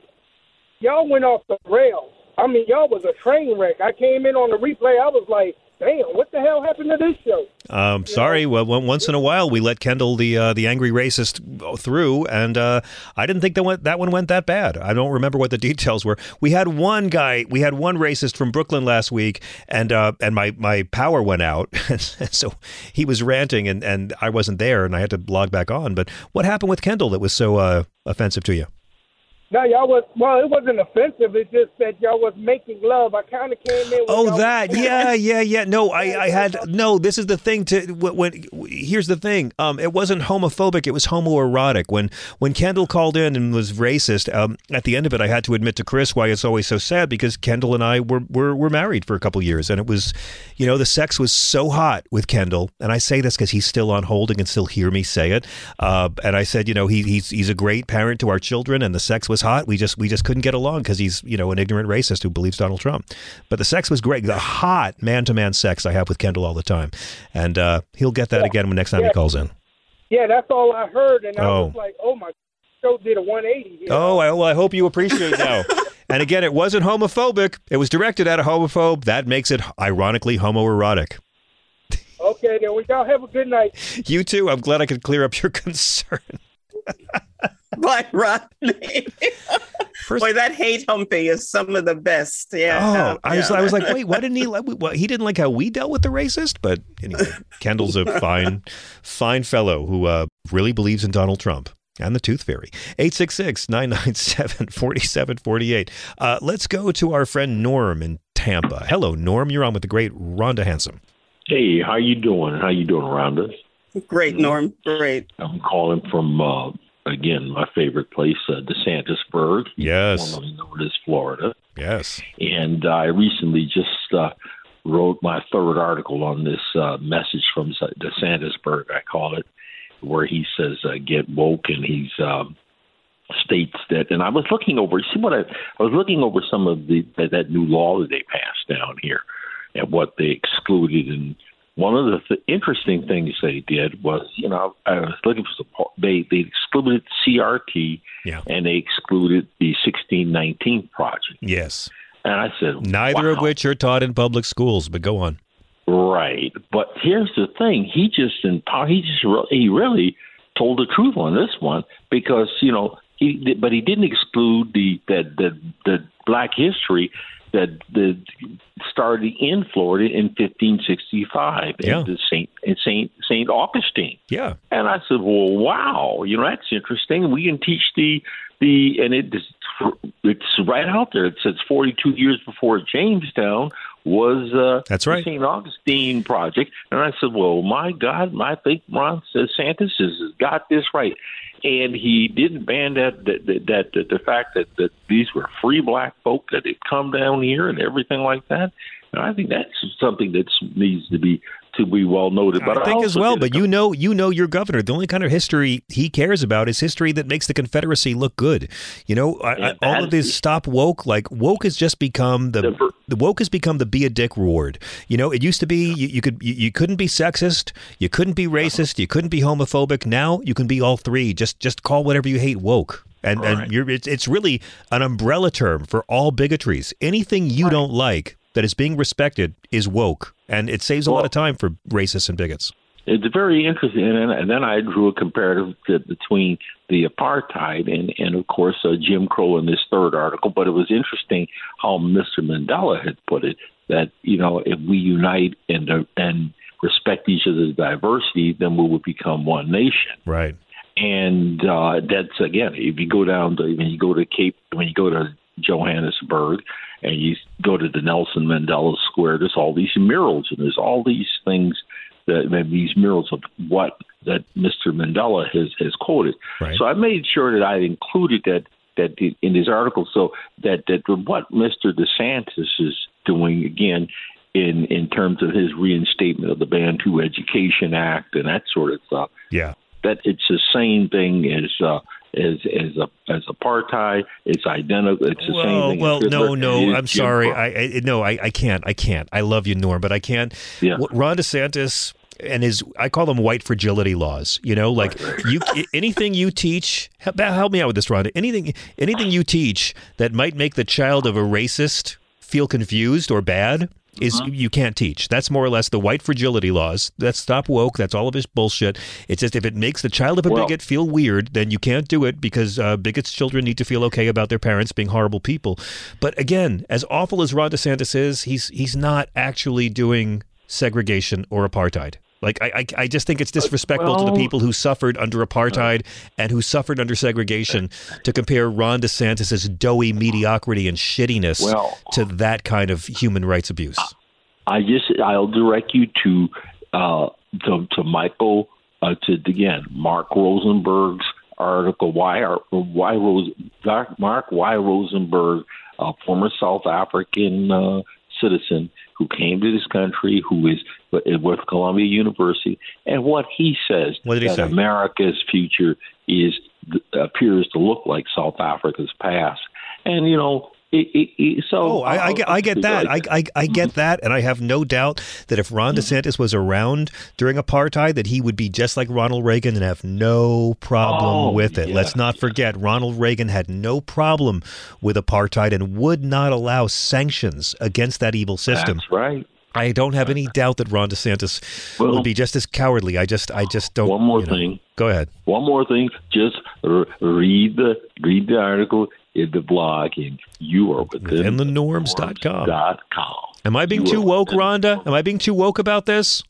y'all went off the rails. I mean, y'all was a train wreck. I came in on the replay. I was like, damn, what the hell happened to this show? Um, sorry. Well, once in a while, we let Kendall, the uh, the angry racist, through, and uh, I didn't think that went, that one went that bad. I don't remember what the details were. We had one guy, we had one racist from Brooklyn last week, and uh, and my my power went out, so he was ranting, and and I wasn't there, and I had to log back on. But what happened with Kendall that was so uh, offensive to you? No, y'all was well. It wasn't offensive. It's just that y'all was making love. I kind of came in. Oh, that, yeah, yeah, yeah. No, I, I had no. This is the thing. To when, when here's the thing. Um, it wasn't homophobic. It was homoerotic. When when Kendall called in and was racist, um, at the end of it, I had to admit to Chris why it's always so sad because Kendall and I were were, were married for a couple years, and it was, you know, the sex was so hot with Kendall, and I say this because he's still on hold and can still hear me say it. Uh, and I said, you know, he, he's he's a great parent to our children, and the sex was hot. We just we just couldn't get along because he's you know an ignorant racist who believes Donald Trump. But the sex was great. The hot man to man sex I have with Kendall all the time, and uh, he'll get that again when next time he calls in. Yeah, that's all I heard, and I was Oh. like, oh my, show did a 180. Here. Oh, I, well, I hope you appreciate now. and again, it wasn't homophobic. It was directed at a homophobe. That makes it ironically homoerotic. Okay, then we y'all have a good night. You too. I'm glad I could clear up your concern. Bye, Rodney. Boy, that hate humping is some of the best. Yeah. Oh, I was, yeah. I was like, wait, why didn't he? Like, well, he didn't like how we dealt with the racist. But anyway, Kendall's a fine, fine fellow who uh, really believes in Donald Trump and the Tooth Fairy. 866-997-4748. Uh, let's go to our friend Norm in Tampa. Hello, Norm. You're on with the great Rhonda Hansome. Hey, how you doing? How you doing, Rhonda? Great, Norm. Great. I'm calling from uh, again my favorite place, uh, DeSantisburg. Yes. Formerly known as Florida. Yes. And I recently just uh, wrote my third article on this uh, message from DeSantisburg. I call it, where he says uh, "Get woke," and he's. Um, states that, and I was looking over. See what I, I was looking over some of the that, that new law that they passed down here, and what they excluded. And one of the th- interesting things they did was, you know, I was looking for support. They they excluded CRT, yeah. and they excluded the 1619 project. Yes. And I said, neither wow. of which are taught in public schools. But go on. Right, but here's the thing: he just he just re- he really told the truth on this one because you know he but he didn't exclude the that the the black history that that started in Florida in 1565 yeah. in Saint in Saint Saint Augustine. Yeah, and I said, well, wow, you know that's interesting. We can teach the the and it it's right out there. It says 42 years before Jamestown was uh, that's right St. Augustine project, and I said, well, my God, I think Ron Santos has got this right and he didn't ban that that that, that the fact that, that these were free black folk that had come down here and everything like that. And I think that's something that needs to be to be well noted. But I think I as well. But you know, you know your governor. The only kind of history he cares about is history that makes the Confederacy look good. You know, I, I, all of this stop woke. Like woke has just become the the woke has become the be a dick reward. You know, it used to be you, you could you, you, couldn't be sexist, you couldn't be uh-huh. racist, you couldn't be homophobic. Now you can be all three. Just just call whatever you hate woke. And right. and you're it's, it's really an umbrella term for all bigotries. Anything you right. don't like that is being respected is woke, and it saves a well, lot of time for racists and bigots. It's very interesting, and, and then I drew a comparative between the apartheid and, and of course, uh, Jim Crow in this third article. But it was interesting how Mr. Mandela had put it that you know if we unite and uh, and respect each other's diversity, then we will become one nation. Right. And uh, that's again, if you go down to when you go to Cape, when you go to Johannesburg, and you go to the Nelson Mandela Square, there's all these murals and there's all these things that these murals of what that Mr. Mandela has has quoted. Right. So I made sure that I included that that in his article, so that that what Mr. DeSantis is doing again in in terms of his reinstatement of the Bantu Education Act and that sort of stuff. Yeah, that it's the same thing as. Uh, as as a as apartheid. It's identical. It's the well, same thing. Well, no, no. I'm sorry. I, I no, I, I can't. I can't. I love you, Norm, but I can't. Yeah. Ron DeSantis and his I call them white fragility laws. You know, like you anything you teach. Help, help me out with this, Ron. Anything anything you teach that might make the child of a racist feel confused or bad is Uh-huh. you can't teach. That's more or less the white fragility laws. That's stop woke. That's all of his bullshit. It's just if it makes the child of a Well- bigot feel weird, then you can't do it because uh, bigots' children need to feel okay about their parents being horrible people. But again, as awful as Ron DeSantis is, he's he's not actually doing segregation or apartheid. Like I, I, I just think it's disrespectful to the people who suffered under apartheid and who suffered under segregation to compare Ron DeSantis's doughy mediocrity and shittiness Well- to that kind of human rights abuse. I just I'll direct you to uh, to, to Michael uh, to again Mark Rosenberg's article. Why are why Rose Mark Y Rosenberg, a former South African uh, citizen who came to this country, who is uh, with Columbia University, and what he says What did he that say? America's future is uh, appears to look like South Africa's past, and you know. It, it, it, so Oh, I, I get, I get that. I, I, I get that, and I have no doubt that if Ron DeSantis was around during apartheid, that he would be just like Ronald Reagan and have no problem Oh, with it. yeah. Let's not forget, Ronald Reagan had no problem with apartheid and would not allow sanctions against that evil system. That's right. I don't have any doubt that Ron DeSantis Well- would be just as cowardly. I just, I just don't. One more you know. thing. Go ahead. One more thing, just r- read the read the article. In the blog, and you are within, within the norms.com. Dot com. Am I being You too woke, Rhonda? Am I being too woke about this?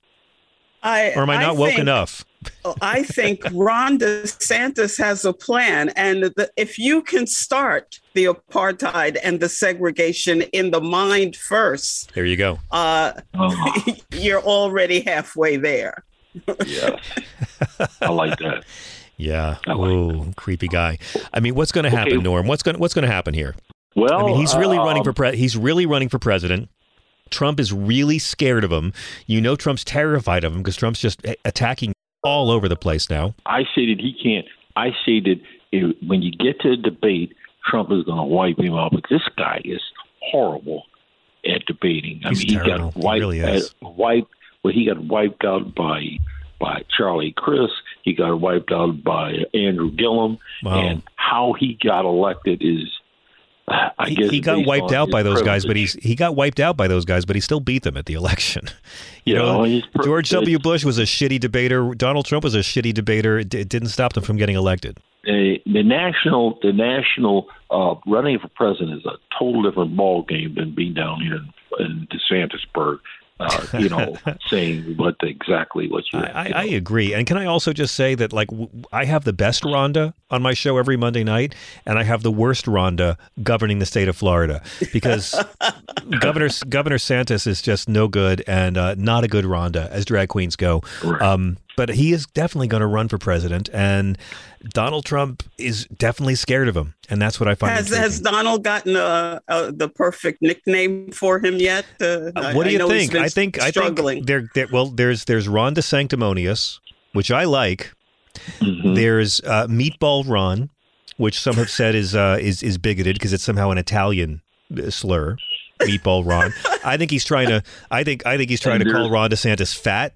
I, Or am I not woke think- enough? I think Ron DeSantis has a plan. And the, if you can start the apartheid and the segregation in the mind first, There you go. uh, Uh-huh. you're already halfway there. Yeah, I like that. Yeah. Oh, creepy guy. I mean, what's going to happen, Okay. Norm? What's going to what's going to happen here? Well, I mean, he's really running for um, pre- he's really running for president. Trump is really scared of him. You know, Trump's terrified of him because Trump's just attacking all over the place now. I say that he can't. I say that if, when you get to a debate, Trump is going to wipe him out. But this guy is horrible at debating. I He's mean, he terrible. got He wiped. really is. uh, wiped. Well, he got wiped out by by Charlie Crist. He got wiped out by Andrew Gillum. Wow. And how he got elected is, I He, guess, he got wiped out by those guys, but privilege. he's he got wiped out by those guys, but he still beat them at the election. You Yeah, know, he's George W. Bush was a shitty debater. Donald Trump was a shitty debater. It, it didn't stop them from getting elected. the the national the national uh, running for president is a total different ball game than being down here in, in DeSantisburg. Uh, you know, saying what exactly what you. I, I agree. And can I also just say that, like, w- I have the best Rhonda on my show every Monday night, and I have the worst Rhonda governing the state of Florida because Governor Governor Santos is just no good and uh, not a good Rhonda as drag queens go. Um, but he is definitely going to run for president, and Donald Trump is definitely scared of him, and that's what I find. Has, has Donald gotten uh uh the perfect nickname for him yet? Uh, I- what do I you know think? been I think I struggling. think there, there. Well, there's there's Ron DeSanctimonious, which I like. Mm-hmm. There's uh, Meatball Ron, which some have said is uh, is is bigoted because it's somehow an Italian uh, slur. Meatball Ron. I think he's trying to. I think I think he's trying to call Ron DeSantis fat,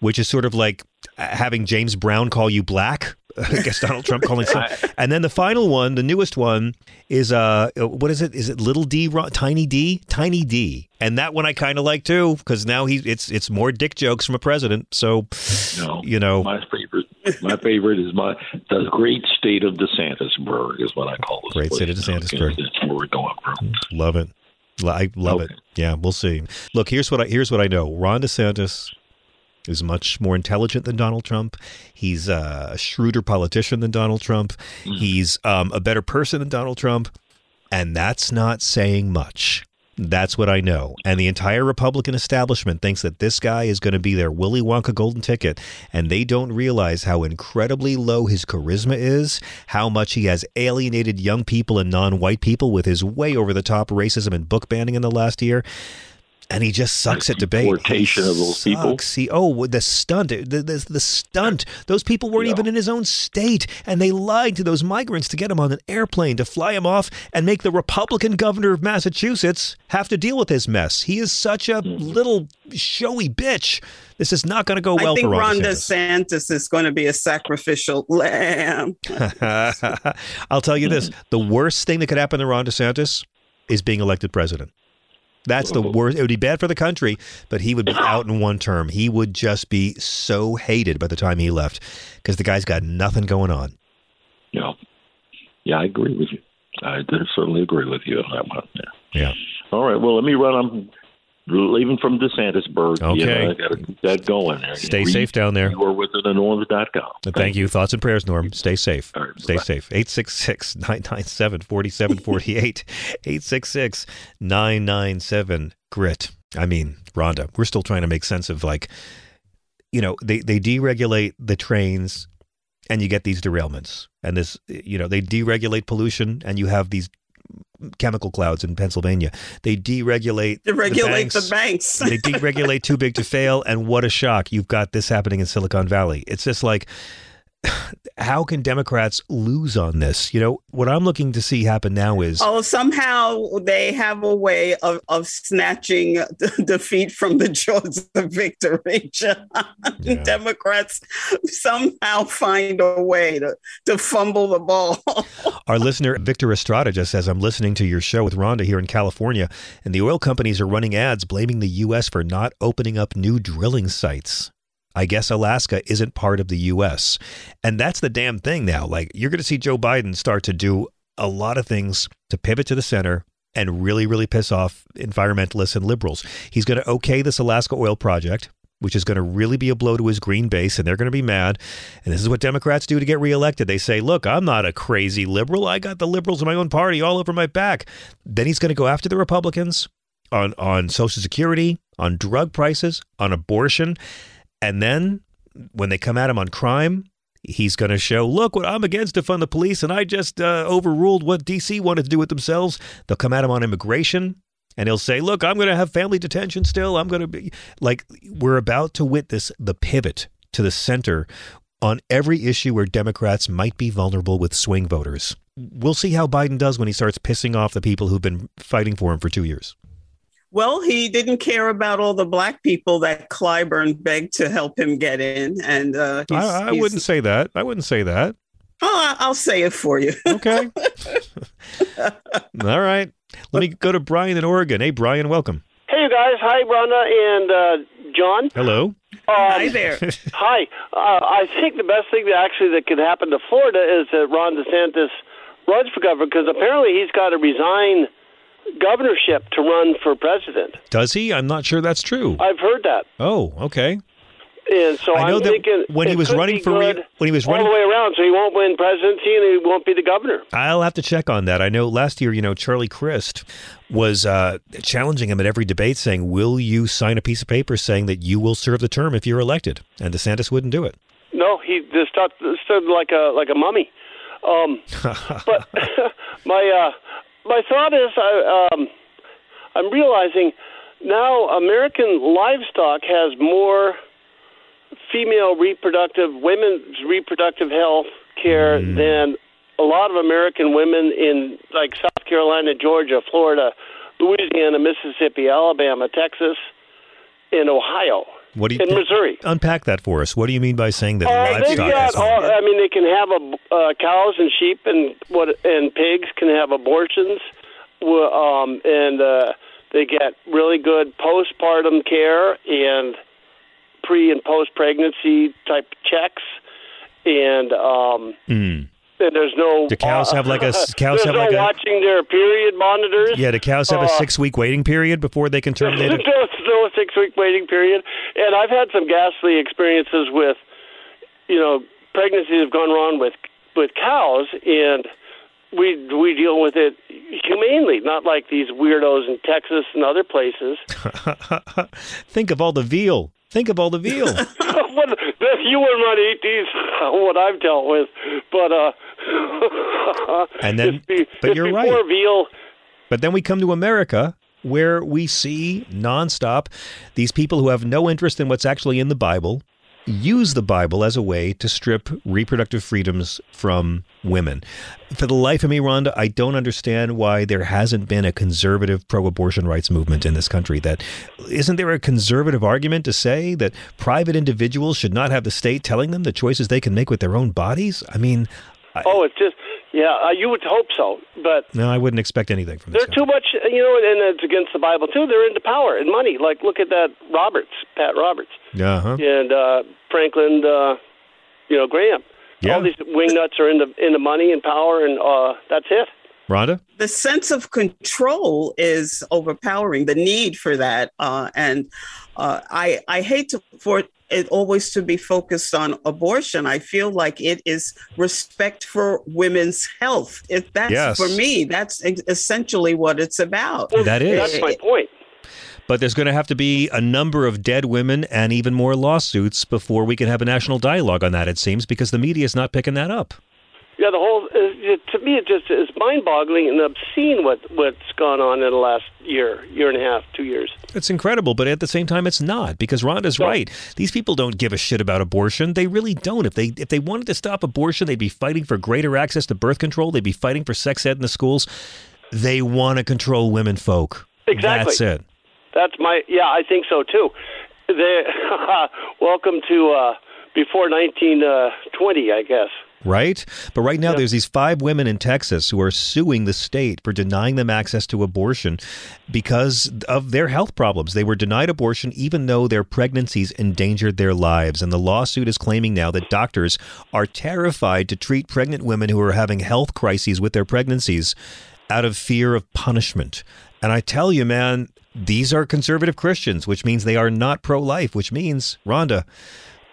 which is sort of like uh, having James Brown call you black. I guess Donald Trump calling some. And then the final one, the newest one, is uh, what is it? Is it Little D, Tiny D, Tiny D? And that one I kind of like too because now he it's it's more dick jokes from a president. So, No, you know, my favorite. My favorite is my the great state of DeSantisburg is what I call this. Great state of place. DeSantisburg. That's where we're going from. Love it. I love it. Yeah, we'll see. Look, here's what I here's what I know. Ron DeSantis is much more intelligent than Donald Trump. He's uh, a shrewder politician than Donald Trump. He's um, a better person than Donald Trump, and that's not saying much. That's what I know. And the entire Republican establishment thinks that this guy is going to be their Willy Wonka golden ticket. And they don't realize how incredibly low his charisma is, how much he has alienated young people and non white people with his way over the top racism and book banning in the last year. And he just sucks at debate. deportation of those people. sucks. He, oh, the stunt, the, the, the stunt. Those people weren't even in his own state, and they lied to those migrants to get him on an airplane to fly him off and make the Republican governor of Massachusetts have to deal with his mess. He is such a Mm-hmm. little showy bitch. This is not going to go well I think for Ron Ron DeSantis. DeSantis is going to be a sacrificial lamb. I'll tell you this: the worst thing that could happen to Ron DeSantis is being elected president. That's the worst. It would be bad for the country, but he would be out in one term. He would just be so hated by the time he left because the guy's got nothing going on. Yeah, yeah, I agree with you. I certainly agree with you on that one. Yeah. Yeah. All right. Well, let me run. I'm leaving from DeSantisburg. Okay. Yeah, I got that going there. Stay Read safe down there. You are within the norms.com. And Thank you. Thoughts and prayers, Norm. Stay safe. Stay safe. 866 997 4748. 866 997 GRIT. I mean, Rhonda, we're still trying to make sense of like, you know, they, they deregulate the trains and you get these derailments. And this, you know, they deregulate pollution and you have these chemical clouds in Pennsylvania. They deregulate Deregulate the banks. they deregulate too big to fail, and what a shock! You've got this happening in Silicon Valley. It's just like, how can Democrats lose on this? You know, what I'm looking to see happen now is Oh, somehow they have a way of, of snatching the defeat from the jaws of victory. John. Democrats somehow find a way to, to fumble the ball. Our listener, Victor Estrada, just says, I'm listening to your show with Rhonda here in California, and the oil companies are running ads blaming the U.S. for not opening up new drilling sites. I guess Alaska isn't part of the U.S. And that's the damn thing now. Like, you're going to see Joe Biden start to do a lot of things to pivot to the center and really, really piss off environmentalists and liberals. He's going to okay this Alaska oil project, which is going to really be a blow to his green base, and they're going to be mad. And this is what Democrats do to get reelected. They say, Look, I'm not a crazy liberal. I got the liberals in my own party all over my back. Then he's going to go after the Republicans on, on Social Security, on drug prices, on abortion. And then when they come at him on crime, he's going to show, look what I'm against to fund the police, and I just uh, overruled what DC wanted to do with themselves. They'll come at him on immigration, and he'll say, look, I'm going to have family detention still. I'm going to be like, we're about to witness the pivot to the center on every issue where Democrats might be vulnerable with swing voters. We'll see how Biden does when he starts pissing off the people who've been fighting for him for two years. Well, he didn't care about all the black people that Clyburn begged to help him get in, and uh, he's, I, I he's- wouldn't say that. I wouldn't say that. Oh, I- I'll say it for you. Okay. All right. Let me go to Brian in Oregon. Hey, Brian, welcome. Hey, you guys. Hi, Rhonda and uh, John. Hello. hi there. hi. Uh, I think the best thing that actually that could happen to Florida is that Ron DeSantis runs for governor because apparently he's got to resign governorship to run for president. Does he? I'm not sure that's true. I've heard that, Oh, okay. and so I know am that thinking when he was running for re- when he was all running- all the way around, so he won't win presidency and he won't be the governor. I'll have to check on that. I know last year, you know, Charlie Crist was uh, challenging him at every debate, saying, "Will you sign a piece of paper saying that you will serve the term if you're elected?" And DeSantis wouldn't do it. No, he just stood, stood like a like a mummy. Um, but my uh, my thought is, I, um, I'm realizing now American livestock has more female reproductive women's reproductive health care than a lot of American women in like South Carolina, Georgia, Florida, Louisiana, Mississippi, Alabama, Texas, and Ohio. What do you in Missouri? Unpack that for us. What do you mean by saying that Uh, they've livestock? got has all, I mean, they can have a, uh, cows and sheep and what and pigs can have abortions, um, and uh, they get really good postpartum care and pre and post pregnancy type checks, and um, Mm. And there's no. Do cows have like a- cows have no like a- watching their period monitors. Yeah, do cows have a Uh, six-week waiting period before they can terminate it? no, no six week waiting period. And I've had some ghastly experiences with, you know, pregnancies have gone wrong with with cows, and we we deal with it humanely, not like these weirdos in Texas and other places. Think of all the veal. Think of all the veal. what, you want to eat these. What I've dealt with, but uh, And then- be- but you're right. veal. But then we come to America where we see nonstop these people who have no interest in what's actually in the Bible use the Bible as a way to strip reproductive freedoms from women. For the life of me, Rhonda, I don't understand why there hasn't been a conservative pro-abortion rights movement in this country. That isn't there a conservative argument to say that private individuals should not have the state telling them the choices they can make with their own bodies? I mean, Oh, it's just yeah. Uh, you would hope so, but no, I wouldn't expect anything from this. They're too much, you know, and it's against the Bible too. They're into power and money. Like, look at that Roberts, Pat Roberts, Uh huh. and uh, Franklin, uh, you know, Graham. Yeah. All these wingnuts are into into money and power, and uh, that's it. Rhonda? the sense of control is overpowering the need for that uh, and uh, I, I hate to, for it always to be focused on abortion i feel like it is respect for women's health if that's Yes. for me that's essentially what it's about That is. That's my point. But there's going to have to be a number of dead women and even more lawsuits before we can have a national dialogue on that, it seems, because the media is not picking that up. Yeah, the whole uh, it, to me it just is mind-boggling and obscene what what's gone on in the last year, year and a half, two years. It's incredible, but at the same time, it's not because Rhonda's right. These people don't give a shit about abortion. They really don't. If they if they wanted to stop abortion, they'd be fighting for greater access to birth control. They'd be fighting for sex ed in the schools. They want to control women folk. Exactly. That's it. That's my yeah, I think so too. They welcome to uh, before 1920, I guess. Right? But right now, there's these five women in Texas who are suing the state for denying them access to abortion because of their health problems. They were denied abortion even though their pregnancies endangered their lives. And the lawsuit is claiming now that doctors are terrified to treat pregnant women who are having health crises with their pregnancies out of fear of punishment. And I tell you, man, these are conservative Christians, which means they are not pro life, which means, Rhonda,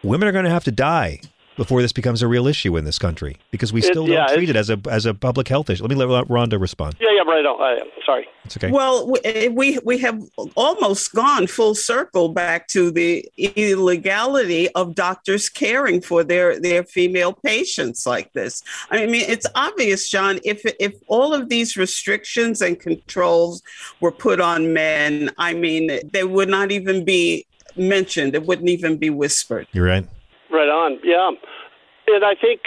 women are going to have to die before this becomes a real issue in this country because we It- still yeah, don't treat it as a as a public health issue. Let me let Rhonda respond. Yeah, yeah, right. On. I, sorry. It's okay. Well, we- eh, we we have almost gone full circle back to the illegality of doctors caring for their their female patients like this. I mean, it's obvious, John. If if all of these restrictions and controls were put on men, I mean, they would not even be mentioned. It wouldn't even be whispered. You're right. Right on. Yeah. And I think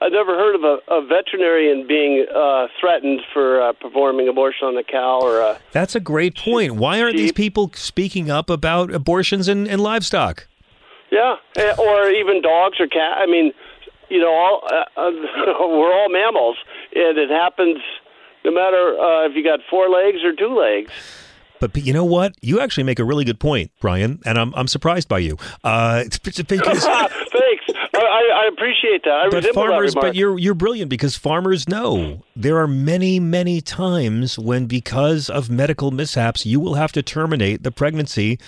I've never heard of a, a veterinarian being uh, threatened for uh, performing abortion on a cow or a. That's a great point. Why aren't these people speaking up about abortions and, and livestock? Yeah, eh, or even dogs or cat. I mean, you know, all uh, uh, we're all mammals, and it happens no matter uh, if you got four legs or two legs. But, but you know what? You actually make a really good point, Brian, and I'm I'm surprised by you. Uh, because. I, I appreciate that. I but resemble that farmers, but you're you're brilliant because farmers know there are many many times when because of medical mishaps you will have to terminate the pregnancy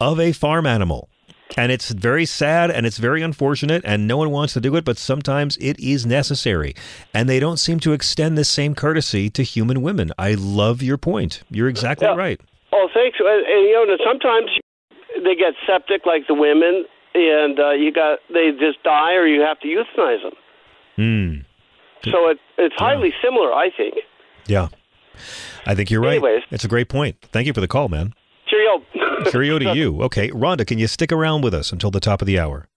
of a farm animal. And it's very sad and it's very unfortunate and no one wants to do it, but sometimes it is necessary. And they don't seem to extend this same courtesy to human women. I love your point. You're exactly Yeah. right. Oh, thanks. And, and you know, sometimes they get septic like the women, and uh, you got they just die, or you have to euthanize them. Hmm. So it it's highly similar, I think. Yeah. I think you're right. Anyways. It's a great point. Thank you for the call, man. Cheerio. Cheerio to you. Okay, Rhonda, can you stick around with us until the top of the hour?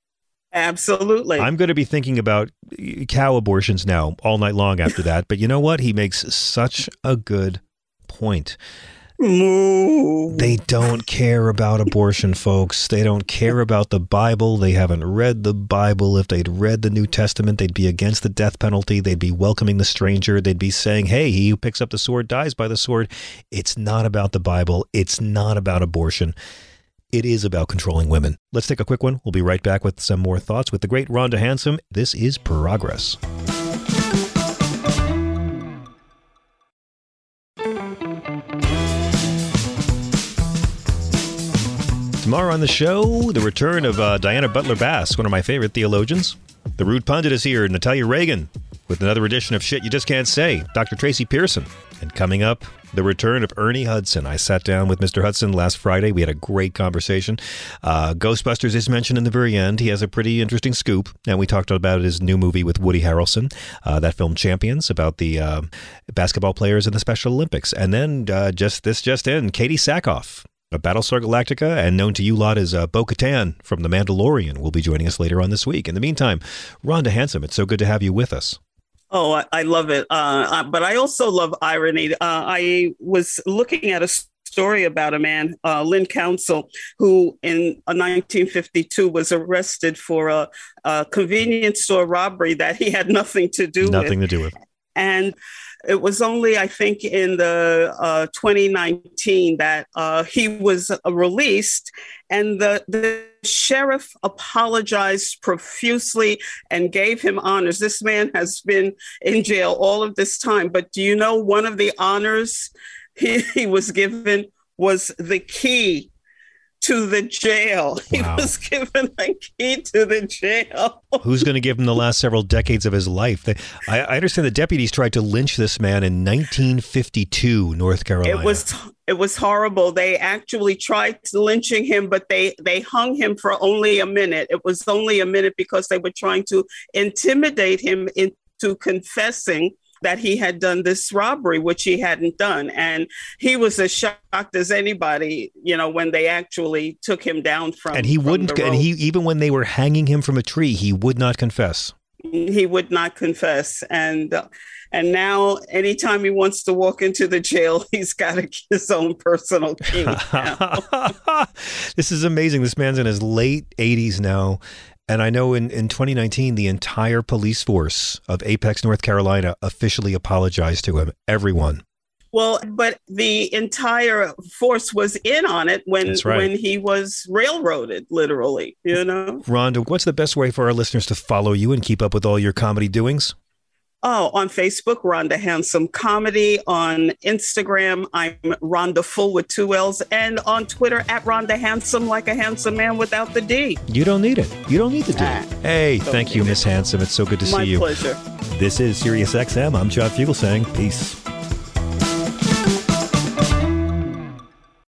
Absolutely. I'm going to be thinking about uh, cow abortions now all night long after that. But you know what? He makes such a good point. They don't care about abortion, folks. They don't care about the Bible. They haven't read the Bible. If they'd read the New Testament, they'd be against the death penalty. They'd be welcoming the stranger. They'd be saying, hey, he who picks up the sword dies by the sword. It's not about the Bible. It's not about abortion. It is about controlling women. Let's take a quick one. We'll be right back with some more thoughts with the great Rhonda Hansome. This is Progress. Tomorrow on the show, the return of uh, Diana Butler Bass, one of my favorite theologians. The Rude Pundit is here, Natalia Reagan, with another edition of Shit You Just Can't Say, Dr. Tracy Pearson. And coming up, the return of Ernie Hudson. I sat down with Mr. Hudson last Friday. We had a great conversation. Uh, Ghostbusters is mentioned in the very end. He has a pretty interesting scoop, and we talked about his new movie with Woody Harrelson, uh, that film Champions, about the uh, basketball players in the Special Olympics. And then uh, just this just in, Katee Sackhoff of Battlestar Galactica, and known to you lot as uh, Bo Katan from The Mandalorian, will be joining us later on this week. In the meantime, Rhonda Hansome, it's so good to have you with us. Oh, I, I love it. Uh, uh, but I also love irony. Uh, I was looking at a story about a man, uh, Lynn Council, who in uh, 1952 was arrested for a, a convenience store robbery that he had nothing to do with. Nothing to do with. And it was only, I think, in the uh, 2019 that uh, he was uh, released, and the the sheriff apologized profusely and gave him honors. This man has been in jail all of this time, but do you know one of the honors he, he was given was the key to the jail. He was given a key to the jail. Who's going to give him the last several decades of his life? They, I, I understand the deputies tried to lynch this man in 1952, North Carolina. It was it was horrible. They actually tried lynching him, but they they hung him for only a minute. It was only a minute because they were trying to intimidate him into confessing that he had done this robbery, which he hadn't done. And he was as shocked as anybody, you know, when they actually took him down from and he from wouldn't. And he even when they were hanging him from a tree, he would not confess. he would not confess and uh, and now anytime he wants to walk into the jail he's got a, his own personal key this is amazing. This man's in his late 80s now. And I know in, in 2019, the entire police force of Apex, North Carolina officially apologized to him. Everyone. Well, but the entire force was in on it when right. when he was railroaded, literally. You know. Rhonda, what's the best way for our listeners to follow you and keep up with all your comedy doings? Oh, on Facebook, Rhonda Hansome Comedy. On Instagram, I'm Rhonda Full with two L's. And on Twitter, at Rhonda Hansome, like a handsome man without the D. You don't need it. You don't need the D. Ah. hey, thank you, Miss Hansome. It's so good to My see you. My pleasure. This is SiriusXM. I'm John Fugelsang saying peace.